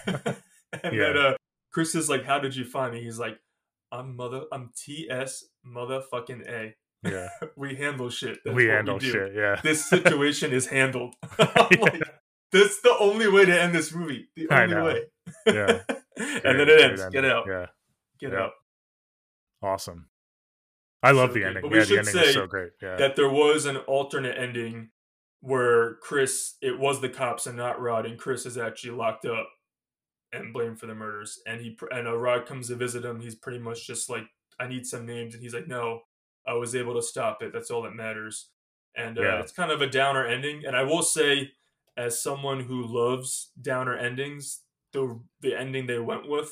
and Yeah. then uh, Chris is like, How did you find me? He's like, I'm mother, I'm TS motherfucking A. yeah. We handle shit. That's we handle do. shit. Yeah. This situation is handled. Like, that's the only way to end this movie. The only way. Yeah. and then it ends. Get out. Yeah. Get Yeah. out. Awesome. I love So the ending. But we Yeah, the should ending is say so great. Yeah. that there was an alternate ending where Chris, it was the cops and not Rod, and Chris is actually locked up and blamed for the murders. And he and uh, Rod comes to visit him. He's pretty much just like, I need some names, and he's like, No, I was able to stop it. That's all that matters. And uh, Yeah. it's kind of a downer ending. And I will say, as someone who loves downer endings, the the ending they went with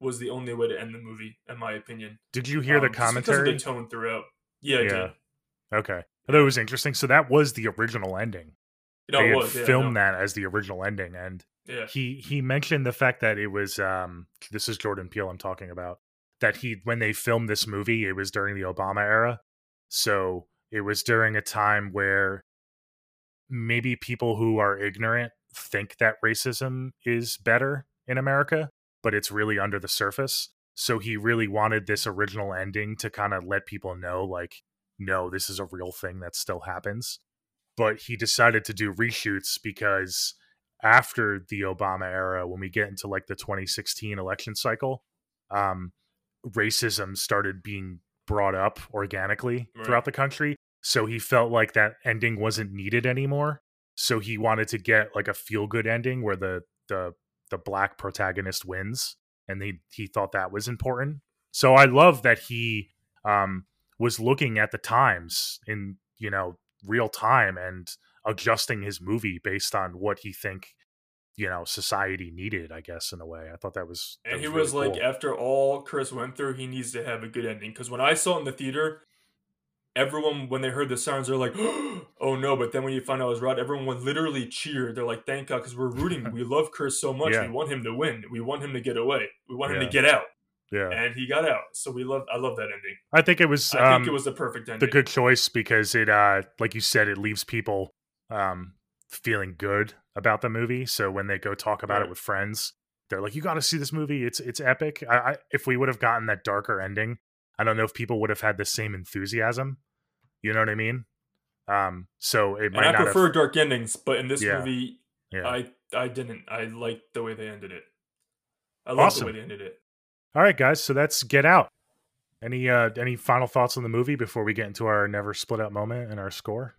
was the only way to end the movie, in my opinion. Did you hear the Um, just because of commentary? the tone throughout. Yeah, Yeah. Okay. I thought it was interesting. So that was the original ending. No, they it had was. Yeah, filmed no. that as the original ending, and Yeah. he he mentioned the fact that it was um this is Jordan Peele I'm talking about that he when they filmed this movie it was during the Obama era. So it was during a time where maybe people who are ignorant think that racism is better in America but it's really under the surface. So he really wanted this original ending to kind of let people know like no this is a real thing that still happens. But he decided to do reshoots because after the Obama era, when we get into like the 2016 election cycle, um, racism started being brought up organically Right. throughout the country. So he felt like that ending wasn't needed anymore. So he wanted to get like a feel good ending where the the the black protagonist wins, and he he thought that was important. So I love that he um, was looking at the times in you know real time and adjusting his movie based on what he think you know society needed i guess in a way i thought that was that And he really was like, cool. after all Chris went through, he needs to have a good ending. Because when I saw it in the theater, everyone, when they heard the sounds, they're like, oh no. But then when you find out it was Rod, everyone would literally cheer. They're like, thank God, because we're rooting. we love Chris so much. Yeah. We want him to win. We want him to get away. We want him Yeah. to get out. yeah And he got out. So we love, I love that ending. i think it was I um, think it was the perfect ending. the good choice because it uh like you said it leaves people um feeling good about the movie so when they go talk about Right. it with friends they're like you got to see this movie it's it's epic I, I if we would have gotten that darker ending i don't know if people would have had the same enthusiasm you know what i mean um so it might I not prefer have dark endings, but in this Yeah. movie, yeah I I didn't. I liked the way they ended it. I love Awesome. the way they ended it. all right guys so that's get out any uh any final thoughts on the movie before we get into our never split up moment and our score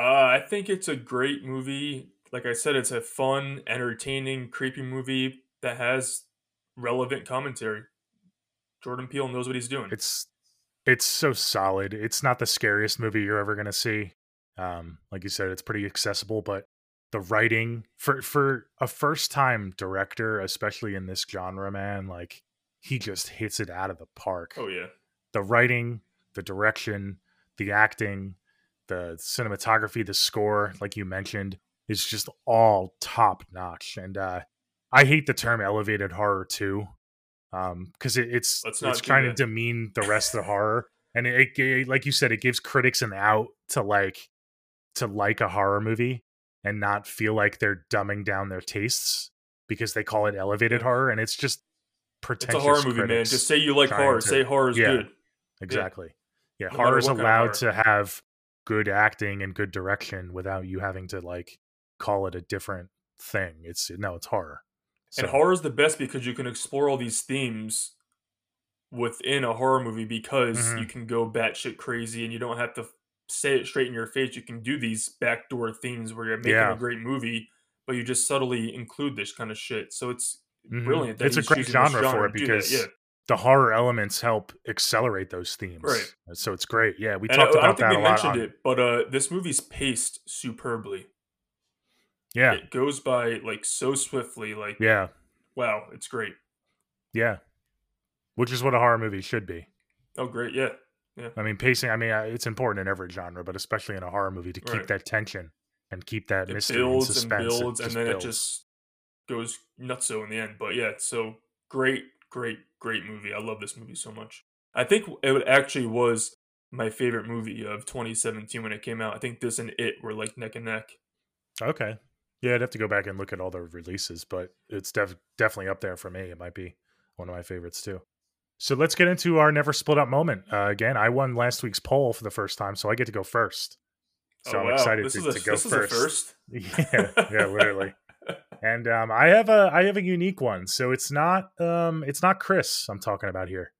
Uh, I think it's a great movie. Like I said, it's a fun, entertaining, creepy movie that has relevant commentary. Jordan Peele knows what he's doing. it's it's so solid. It's not the scariest movie you're ever gonna see. Um, like you said, it's pretty accessible, but the writing for for a first time director, especially in this genre, man, like he just hits it out of the park. oh yeah, The writing, the direction, the acting, the cinematography, the score, like you mentioned, is just all top notch. And uh I hate the term elevated horror too. Um, because it, it's it's trying to demean the rest of the horror. And it, it like you said, it gives critics an out to like to like a horror movie and not feel like they're dumbing down their tastes because they call it elevated horror and it's just it's a horror movie, man. Just say you like horror. to- Say horror's yeah. good. Exactly. Yeah, No horror's what kind of allowed to have good acting and good direction without you having to like call it a different thing. It's no, it's horror. And horror is the best because you can explore all these themes within a horror movie because Mhm. you can go batshit crazy and you don't have to say it straight in your face. You can do these backdoor themes where you're making Yeah. a great movie, but you just subtly include this kind of shit. So it's Mhm. brilliant. It's a great this genre for it because yeah. The horror elements help accelerate those themes. Right. So it's great. Yeah, we And I, talked I about don't think we mentioned on- it, but uh, this movie's paced superbly. Yeah, It goes by like so swiftly. Like yeah, wow, it's great. yeah. Which is what a horror movie should be. Oh, great, yeah. Yeah. I mean, pacing. I mean, uh, it's important in every genre, but especially in a horror movie to keep Right. that tension and keep that It mystery and builds and suspense. builds, and then builds. it just goes nuts. So in the end. But yeah, so great, great, great movie. I love this movie so much. I think it actually was my favorite movie of 2017 when it came out. I think this and it were like neck and neck. Okay. Yeah, I'd have to go back and look at all the releases, but it's def- definitely up there for me. It might be one of my favorites too. So let's get into our never split up moment. Uh, again, I won last week's poll for the first time, so I get to go first. So oh, I'm wow. excited this to, a, to go this first. First. yeah, yeah, literally. And um, I have a I have a unique one. So it's not um it's not Chris I'm talking about here.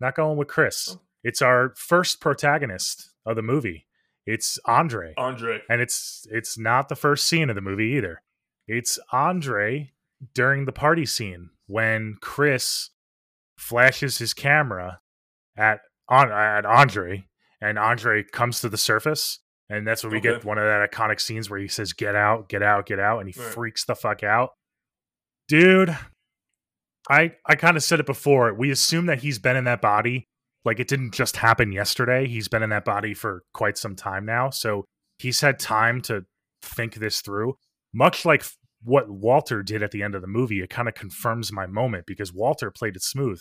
Not going with Chris. Oh. It's our first protagonist of the movie. It's Andre. Andre. And it's it's not the first scene of the movie either. It's Andre during the party scene when Chris flashes his camera at on at Andre and Andre comes to the surface and that's when we okay. get one of that iconic scenes where he says get out, get out, get out and he right. freaks the fuck out. Dude, I I kind of said it before. We assume that he's been in that body like it didn't just happen yesterday. He's been in that body for quite some time now. So he's had time to think this through. Much like what Walter did at the end of the movie, it kind of confirms my moment because Walter played it smooth.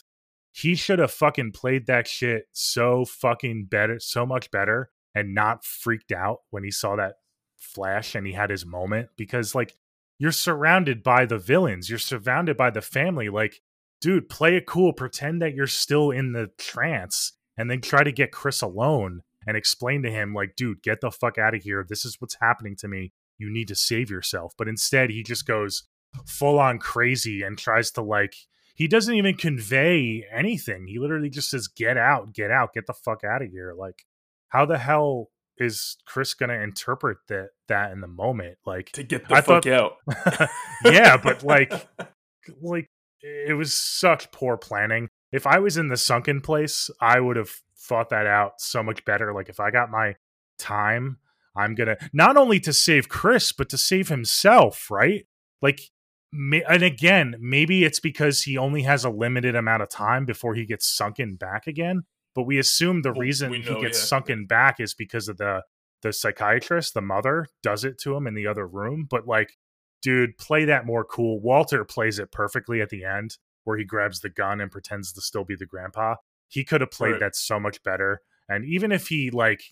He should have fucking played that shit so fucking better, so much better, and not freaked out when he saw that flash and he had his moment because, like, you're surrounded by the villains, you're surrounded by the family. Like, dude, play it cool, pretend that you're still in the trance, and then try to get Chris alone and explain to him, like, dude, get the fuck out of here. This is what's happening to me you need to save yourself. But instead, he just goes full on crazy and tries to like he doesn't even convey anything. He literally just says, "Get out, get out, get the fuck out of here." Like, how the hell is Chris going to interpret that that in the moment? Like to get the I fuck thought, out. yeah, but like, like it was such poor planning. If I was in the sunken place, I would have thought that out so much better. Like if I got my time I'm going to not only to save Chris, but to save himself, right? Like, and again, maybe it's because he only has a limited amount of time before he gets sunken back again. But we assume the well, reason know, he gets yeah. sunken back is because of the the psychiatrist, the mother, does it to him in the other room. But like, dude, play that more cool. Walter plays it perfectly at the end, where he grabs the gun and pretends to still be the grandpa. He could have played right. that so much better. And even if he like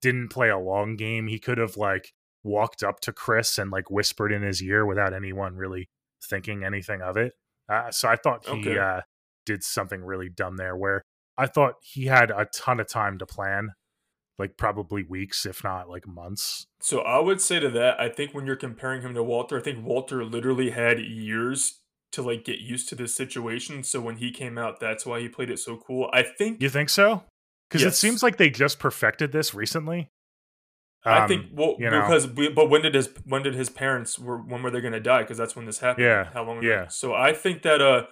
didn't play a long game. He could have like walked up to Chris and like whispered in his ear without anyone really thinking anything of it. Uh, so I thought he okay. uh, did something really dumb there where I thought he had a ton of time to plan, like probably weeks, if not like months. So I would say to that, I think when you're comparing him to Walter, I think Walter literally had years to like get used to this situation. So when he came out, that's why he played it so cool. I think You think so? because yes. it seems like they just perfected this recently. Um, I think um, well you know, because we, but when did his when did his parents were when were they going to die? Because that's when this happened. Yeah, how long? Ago? Yeah. So I think that uh,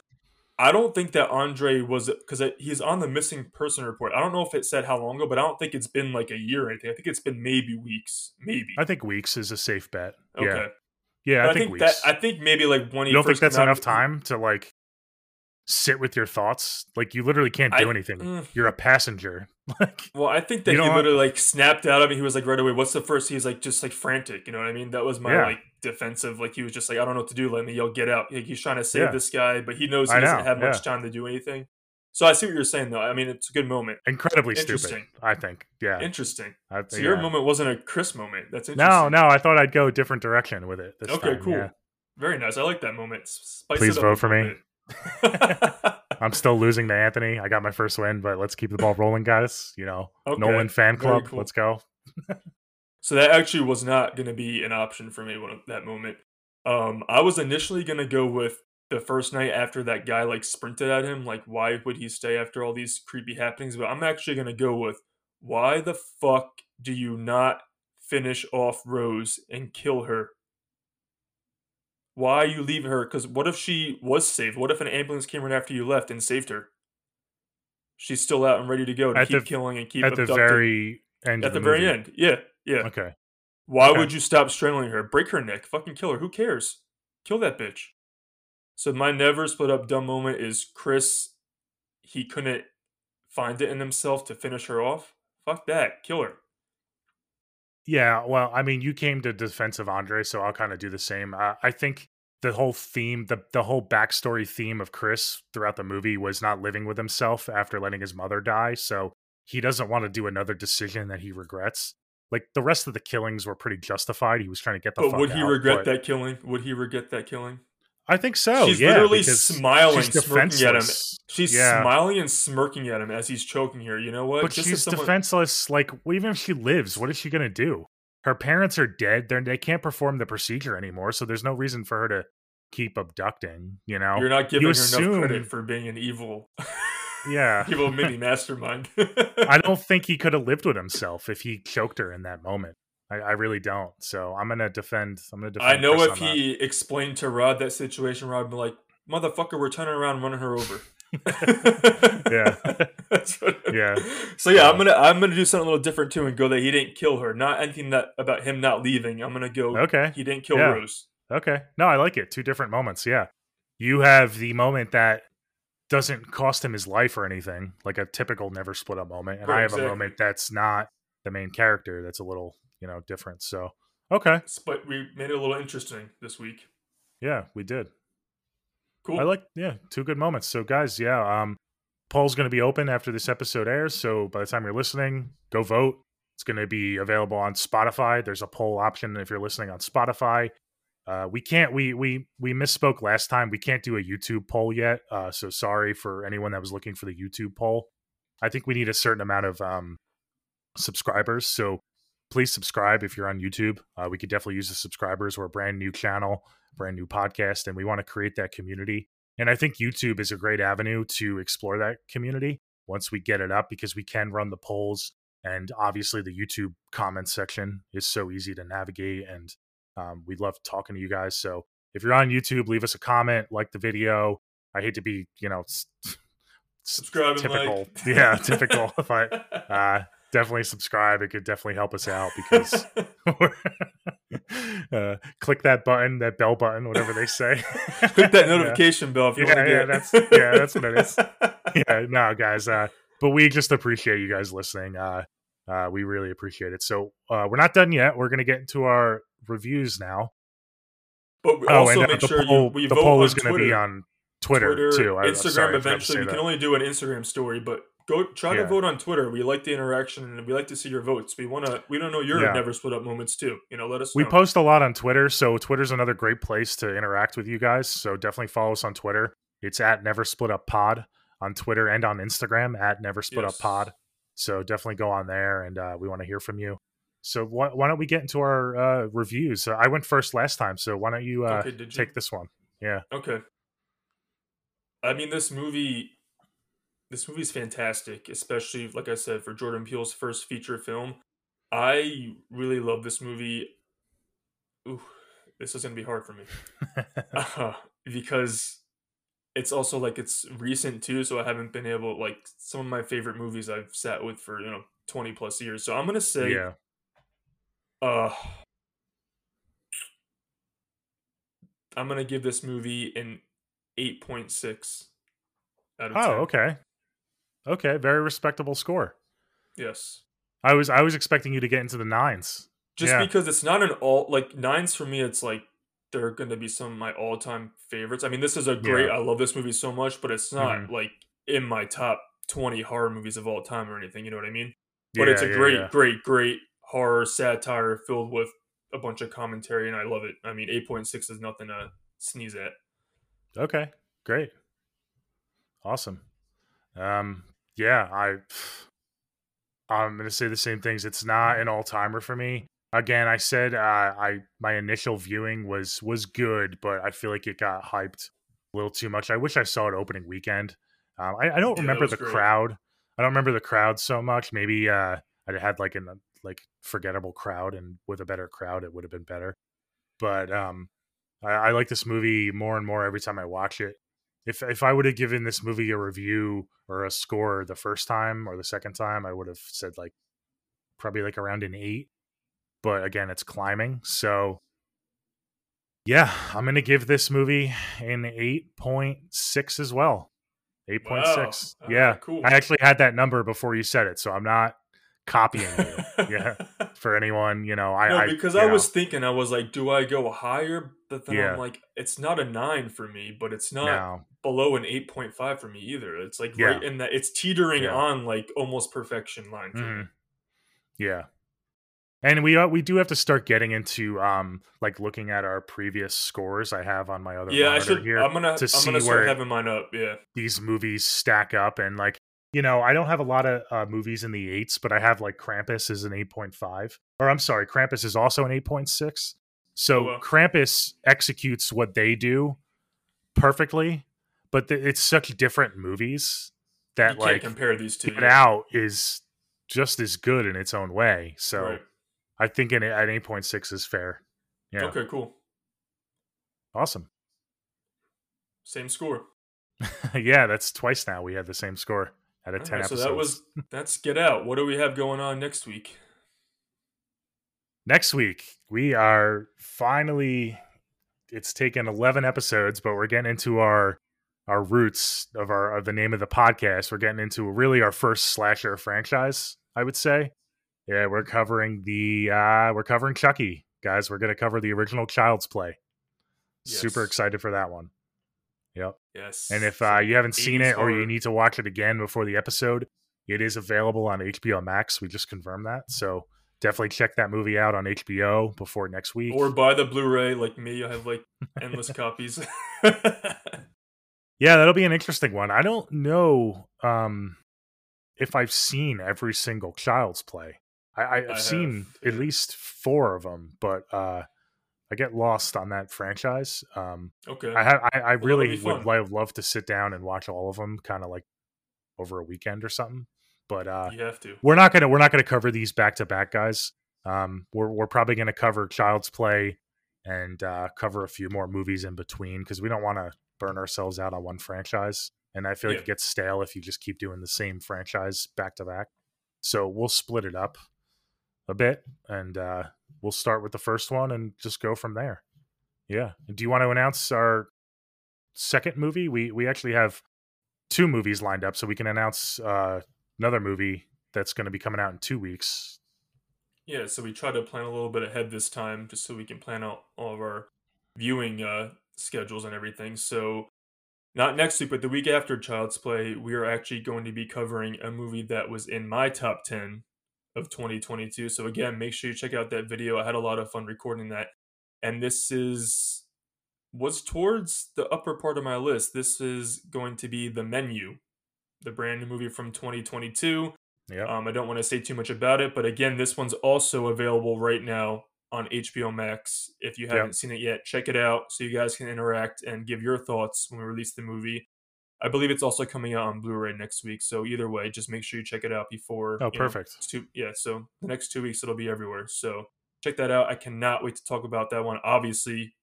I don't think that Andre was because he's on the missing person report. I don't know if it said how long ago, but I don't think it's been like a year or anything. I think it's been maybe weeks, maybe. I think weeks is a safe bet. Okay. Yeah. Yeah, I, I, think, think that I think maybe like when you don't think that's enough time to like sit with your thoughts. Like you literally can't do I, anything. Mm, You're a passenger. like Well, I think that he literally like snapped out of me. He was like right away, what's the first? He's like just like frantic, you know what I mean? That was my yeah. like defensive. Like he was just like, I don't know what to do. Let me yell, get out. Like he's trying to save yeah. this guy, but he knows he doesn't have much yeah. time to do anything. So I see what you're saying though. I mean, it's a good moment. Incredibly stupid. I think. Yeah. Interesting. I, so your moment wasn't a Chris moment. That's interesting. No, no. I thought I'd go a different direction with it. okay, time. cool. Very nice. I like that moment. Spice Please vote for me. I'm still losing to Anthony. I got my first win, but let's keep the ball rolling, guys. You know, okay. Nolan fan club. Cool. Let's go. so that actually was not going to be an option for me at that moment. Um, I was initially going to go with the first night after that guy like sprinted at him. Like, why would he stay after all these creepy happenings? But I'm actually going to go with why the fuck do you not finish off Rose and kill her why you leave her? Because what if she was saved? What if an ambulance came right after you left and saved her? She's still out and ready to go to at keep the, killing and keep at abducting. the very end. At the, the very end, yeah, yeah. Okay. Why okay. would you stop strangling her? Break her neck. Fucking kill her. Who cares? Kill that bitch. So my never split up dumb moment is Chris. He couldn't find it in himself to finish her off. Fuck that. Kill her. Yeah, well, I mean, you came to defense of Andre, so I'll kind of do the same. Uh, I think the whole theme, the the whole backstory theme of Chris throughout the movie was not living with himself after letting his mother die, so he doesn't want to do another decision that he regrets. Like the rest of the killings were pretty justified. He was trying to get the. But would he out, regret that killing? Would he regret that killing? I think so. She's yeah, literally smiling, smirking at him. She's yeah. smiling and smirking at him as he's choking her. You know what? But Just she's someone... defenseless. Like, even if she lives, what is she gonna do? Her parents are dead. They're, they can't perform the procedure anymore, so there's no reason for her to keep abducting. You know, you're not giving you her assume... enough credit for being an evil. yeah. Evil mini mastermind. I don't think he could have lived with himself if he choked her in that moment. I, I really don't. So I'm gonna defend. I'm gonna defend. I know Chris if he that. explained to Rod that situation, Rod would be like, "Motherfucker, we're turning around, running her over." yeah. yeah. So yeah, I'm gonna I'm gonna do something a little different too and go that he didn't kill her. Not anything that about him not leaving. I'm gonna go. Okay. He didn't kill yeah. Rose. Okay. No, I like it. Two different moments. Yeah. You have the moment that doesn't cost him his life or anything, like a typical never split up moment, and Right, I have exactly. a moment that's not the main character. That's a little you know different. So okay. But we made it a little interesting this week. Yeah, we did. Cool. I like yeah, two good moments. So guys, yeah, um poll's going to be open after this episode airs, so by the time you're listening, go vote. It's going to be available on Spotify. There's a poll option if you're listening on Spotify. Uh, we can't we we we misspoke last time. We can't do a YouTube poll yet. Uh, so sorry for anyone that was looking for the YouTube poll. I think we need a certain amount of um, subscribers. So please subscribe if you're on YouTube. Uh, we could definitely use the subscribers. We're a brand new channel, brand new podcast, and we want to create that community. And I think YouTube is a great avenue to explore that community once we get it up because we can run the polls. And obviously, the YouTube comment section is so easy to navigate. And um, we love talking to you guys. So if you're on YouTube, leave us a comment, like the video. I hate to be, you know, s- Subscribe and typical. like. Yeah, typical. but uh, definitely subscribe. It could definitely help us out because uh, click that button, that bell button, whatever they say. Click that Yeah. notification bell if you Yeah, want to yeah, that's- yeah, that's what it is. yeah, no, guys. Uh, but we just appreciate you guys listening. Uh, uh, we really appreciate it. So uh, we're not done yet. We're gonna get into our reviews now. But Oh, and uh, make the sure poll, you the poll is going to be on Twitter, Twitter, too. Instagram I to eventually. We can only do an Instagram story, but go try Yeah. to vote on Twitter. We like the interaction and we like to see your votes. We want to. We don't know your Yeah. never split up moments too. You know, let us. We know. post a lot on Twitter, so Twitter's another great place to interact with you guys. So definitely follow us on Twitter. It's at Never Split Up Pod on Twitter and on Instagram at Never Split Up Pod. So definitely go on there, and uh, we want to hear from you. So why, why don't we get into our uh, reviews? Uh, I went first last time, so why don't you uh, Okay, you? take this one? Yeah, Okay. I mean, this movie, this movie is fantastic, especially like I said for Jordan Peele's first feature film. I really love this movie. Ooh, this is gonna be hard for me uh, because it's also like it's recent too, so I haven't been able like some of my favorite movies I've sat with for you know twenty plus years. So I'm gonna say, yeah. uh, I'm gonna give this movie an eight point six out of Oh, 10. okay, okay, very respectable score. Yes. I was I was expecting you to get into the nines. Just Yeah. because it's not an all like nines for me, it's like they're gonna be some of my all time favorites. I mean, this is a great. Yeah. I love this movie so much, but it's not Mhm. like in my top twenty horror movies of all time or anything. You know what I mean? But Yeah, it's a great, great, great horror satire filled with a bunch of commentary, and I love it. I mean, eight point six is nothing to sneeze at. Okay, great, awesome. Um, yeah, I I'm gonna say the same things. It's not an all timer for me. Again, I said uh, I my initial viewing was was good, but I feel like it got hyped a little too much. I wish I saw it opening weekend. Um, I, I don't that remember the great. crowd. I don't remember the crowd so much. Maybe uh, I had like an like forgettable crowd, and with a better crowd, it would have been better. But um, I, I like this movie more and more every time I watch it. If if I would have given this movie a review or a score the first time or the second time, I would have said like probably like around an eight. But again, it's climbing. So yeah, I'm gonna give this movie an eight point six as well. Eight point six. Yeah. Cool. I actually had that number before you said it, so I'm not copying you. yeah. For anyone, you know, I no, because I, know, was thinking, I was like, do I go higher? But then Yeah. I'm like, it's not a nine for me, but it's not no. below an eight point five for me either. It's like Yeah. right in that. It's teetering Yeah. on like almost perfection line for me. Mhm. Yeah. And we uh, we do have to start getting into um like looking at our previous scores I have on my other Yeah, I should here I'm gonna. to I'm see gonna start where- having mine up. Yeah. these movies stack up and like you know i don't have a lot of uh, movies in the eights but i have like krampus is an 8.5 or i'm sorry krampus is also an 8.6 so Oh, krampus executes what they do perfectly but th- it's such different movies that like compare these two. Get Out is just as good in its own way. So Right. I think eight point six is fair. Yeah, Okay, cool. awesome. Same score. yeah, that's twice now we had the same score out of All ten right, so episodes. that was that's Get Out. What do we have going on next week? Next week we are finally. It's taken eleven episodes, but we're getting into our our roots of our of the name of the podcast. We're getting into really our first slasher franchise. I would say. Yeah, we're covering the uh we're covering Chucky, guys. We're gonna cover the original Child's Play. Super excited for that one. Yep. Yes. And if uh, you haven't seen 80s it or you need to watch it again before the episode, it is available on HBO Max. We just confirmed that. So definitely check that movie out on HBO before next week. or buy the Blu-ray like me, I have like endless copies. yeah, that'll be an interesting one. I don't know um, if I've seen every single Child's Play. I, I seen have, at least four of them, but uh, I get lost on that franchise. Um, okay. I I, I that'll really would love, love to sit down and watch all of them, kind of like over a weekend or something. But uh, you have to. we're not gonna we're not gonna cover these back to back, guys. Um, we're we're probably gonna cover Child's Play and uh, cover a few more movies in between because we don't want to burn ourselves out on one franchise. And I feel like Yeah. it gets stale if you just keep doing the same franchise back to back. So we'll split it up a bit, and uh, we'll start with the first one and just go from there. Yeah. Do you want to announce our second movie? We we actually have two movies lined up, so we can announce uh, another movie that's going to be coming out in two weeks. Yeah, so we try to plan a little bit ahead this time just so we can plan out all of our viewing uh, schedules and everything. So, not next week, but the week after Child's Play, we are actually going to be covering a movie that was in my top 10 of 2022. So, again, make sure you check out that video. I had a lot of fun recording that. And this is was towards the upper part of my list. This is going to be The Menu, the brand new movie from 2022. Yeah. Um, I don't want to say too much about it, but again, this one's also available right now on HBO Max. If you haven't seen it yet, check it out so you guys can interact and give your thoughts when we release the movie. I believe it's also coming out on Blu-ray next week. So either way, just make sure you check it out before. Oh, you know, perfect. two, yeah. So the next two weeks it'll be everywhere. So check that out. I cannot wait to talk about that one. Obviously,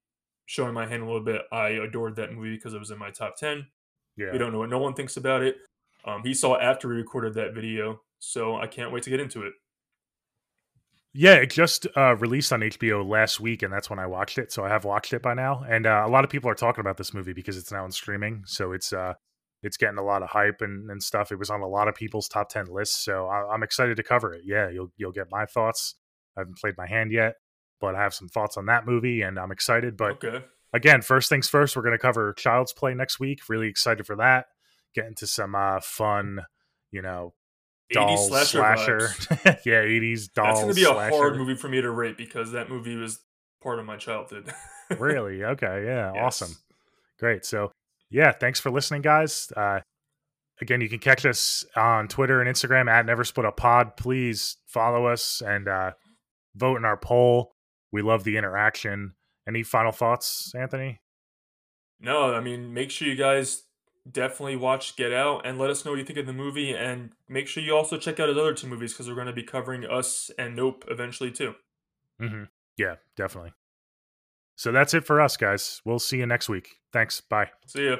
showing my hand a little bit, I adored that movie because it was in my top ten. Yeah. We don't know what no one thinks about it. Um, he saw it after we recorded that video, so I can't wait to get into it. Yeah, it just uh, released on HBO last week, and that's when I watched it. So I have watched it by now, and uh, a lot of people are talking about this movie because it's now in streaming. So it's uh, it's getting a lot of hype and, and stuff. It was on a lot of people's top ten lists, so I, I'm excited to cover it. Yeah, you'll you'll get my thoughts. I haven't played my hand yet, but I have some thoughts on that movie, and I'm excited. But okay. again, first things first, we're going to cover Child's Play next week. Really excited for that. Get into some uh, fun, you know, 80s doll slasher. slasher. yeah, 80s doll That's going to be a slasher. hard movie for me to rate because that movie was part of my childhood. really? Okay. Yeah. Yes. Awesome. Great. So, yeah, thanks for listening, guys. Uh, again, you can catch us on Twitter and Instagram at Never Split Up Pod. Please follow us and uh, vote in our poll. We love the interaction. Any final thoughts, Anthony? No, I mean, make sure you guys definitely watch Get Out and let us know what you think of the movie. And make sure you also check out his other two movies because we're going to be covering Us and Nope eventually too. Mm-hmm. Yeah, definitely. So that's it for us, guys. We'll see you next week. Thanks. Bye. See ya.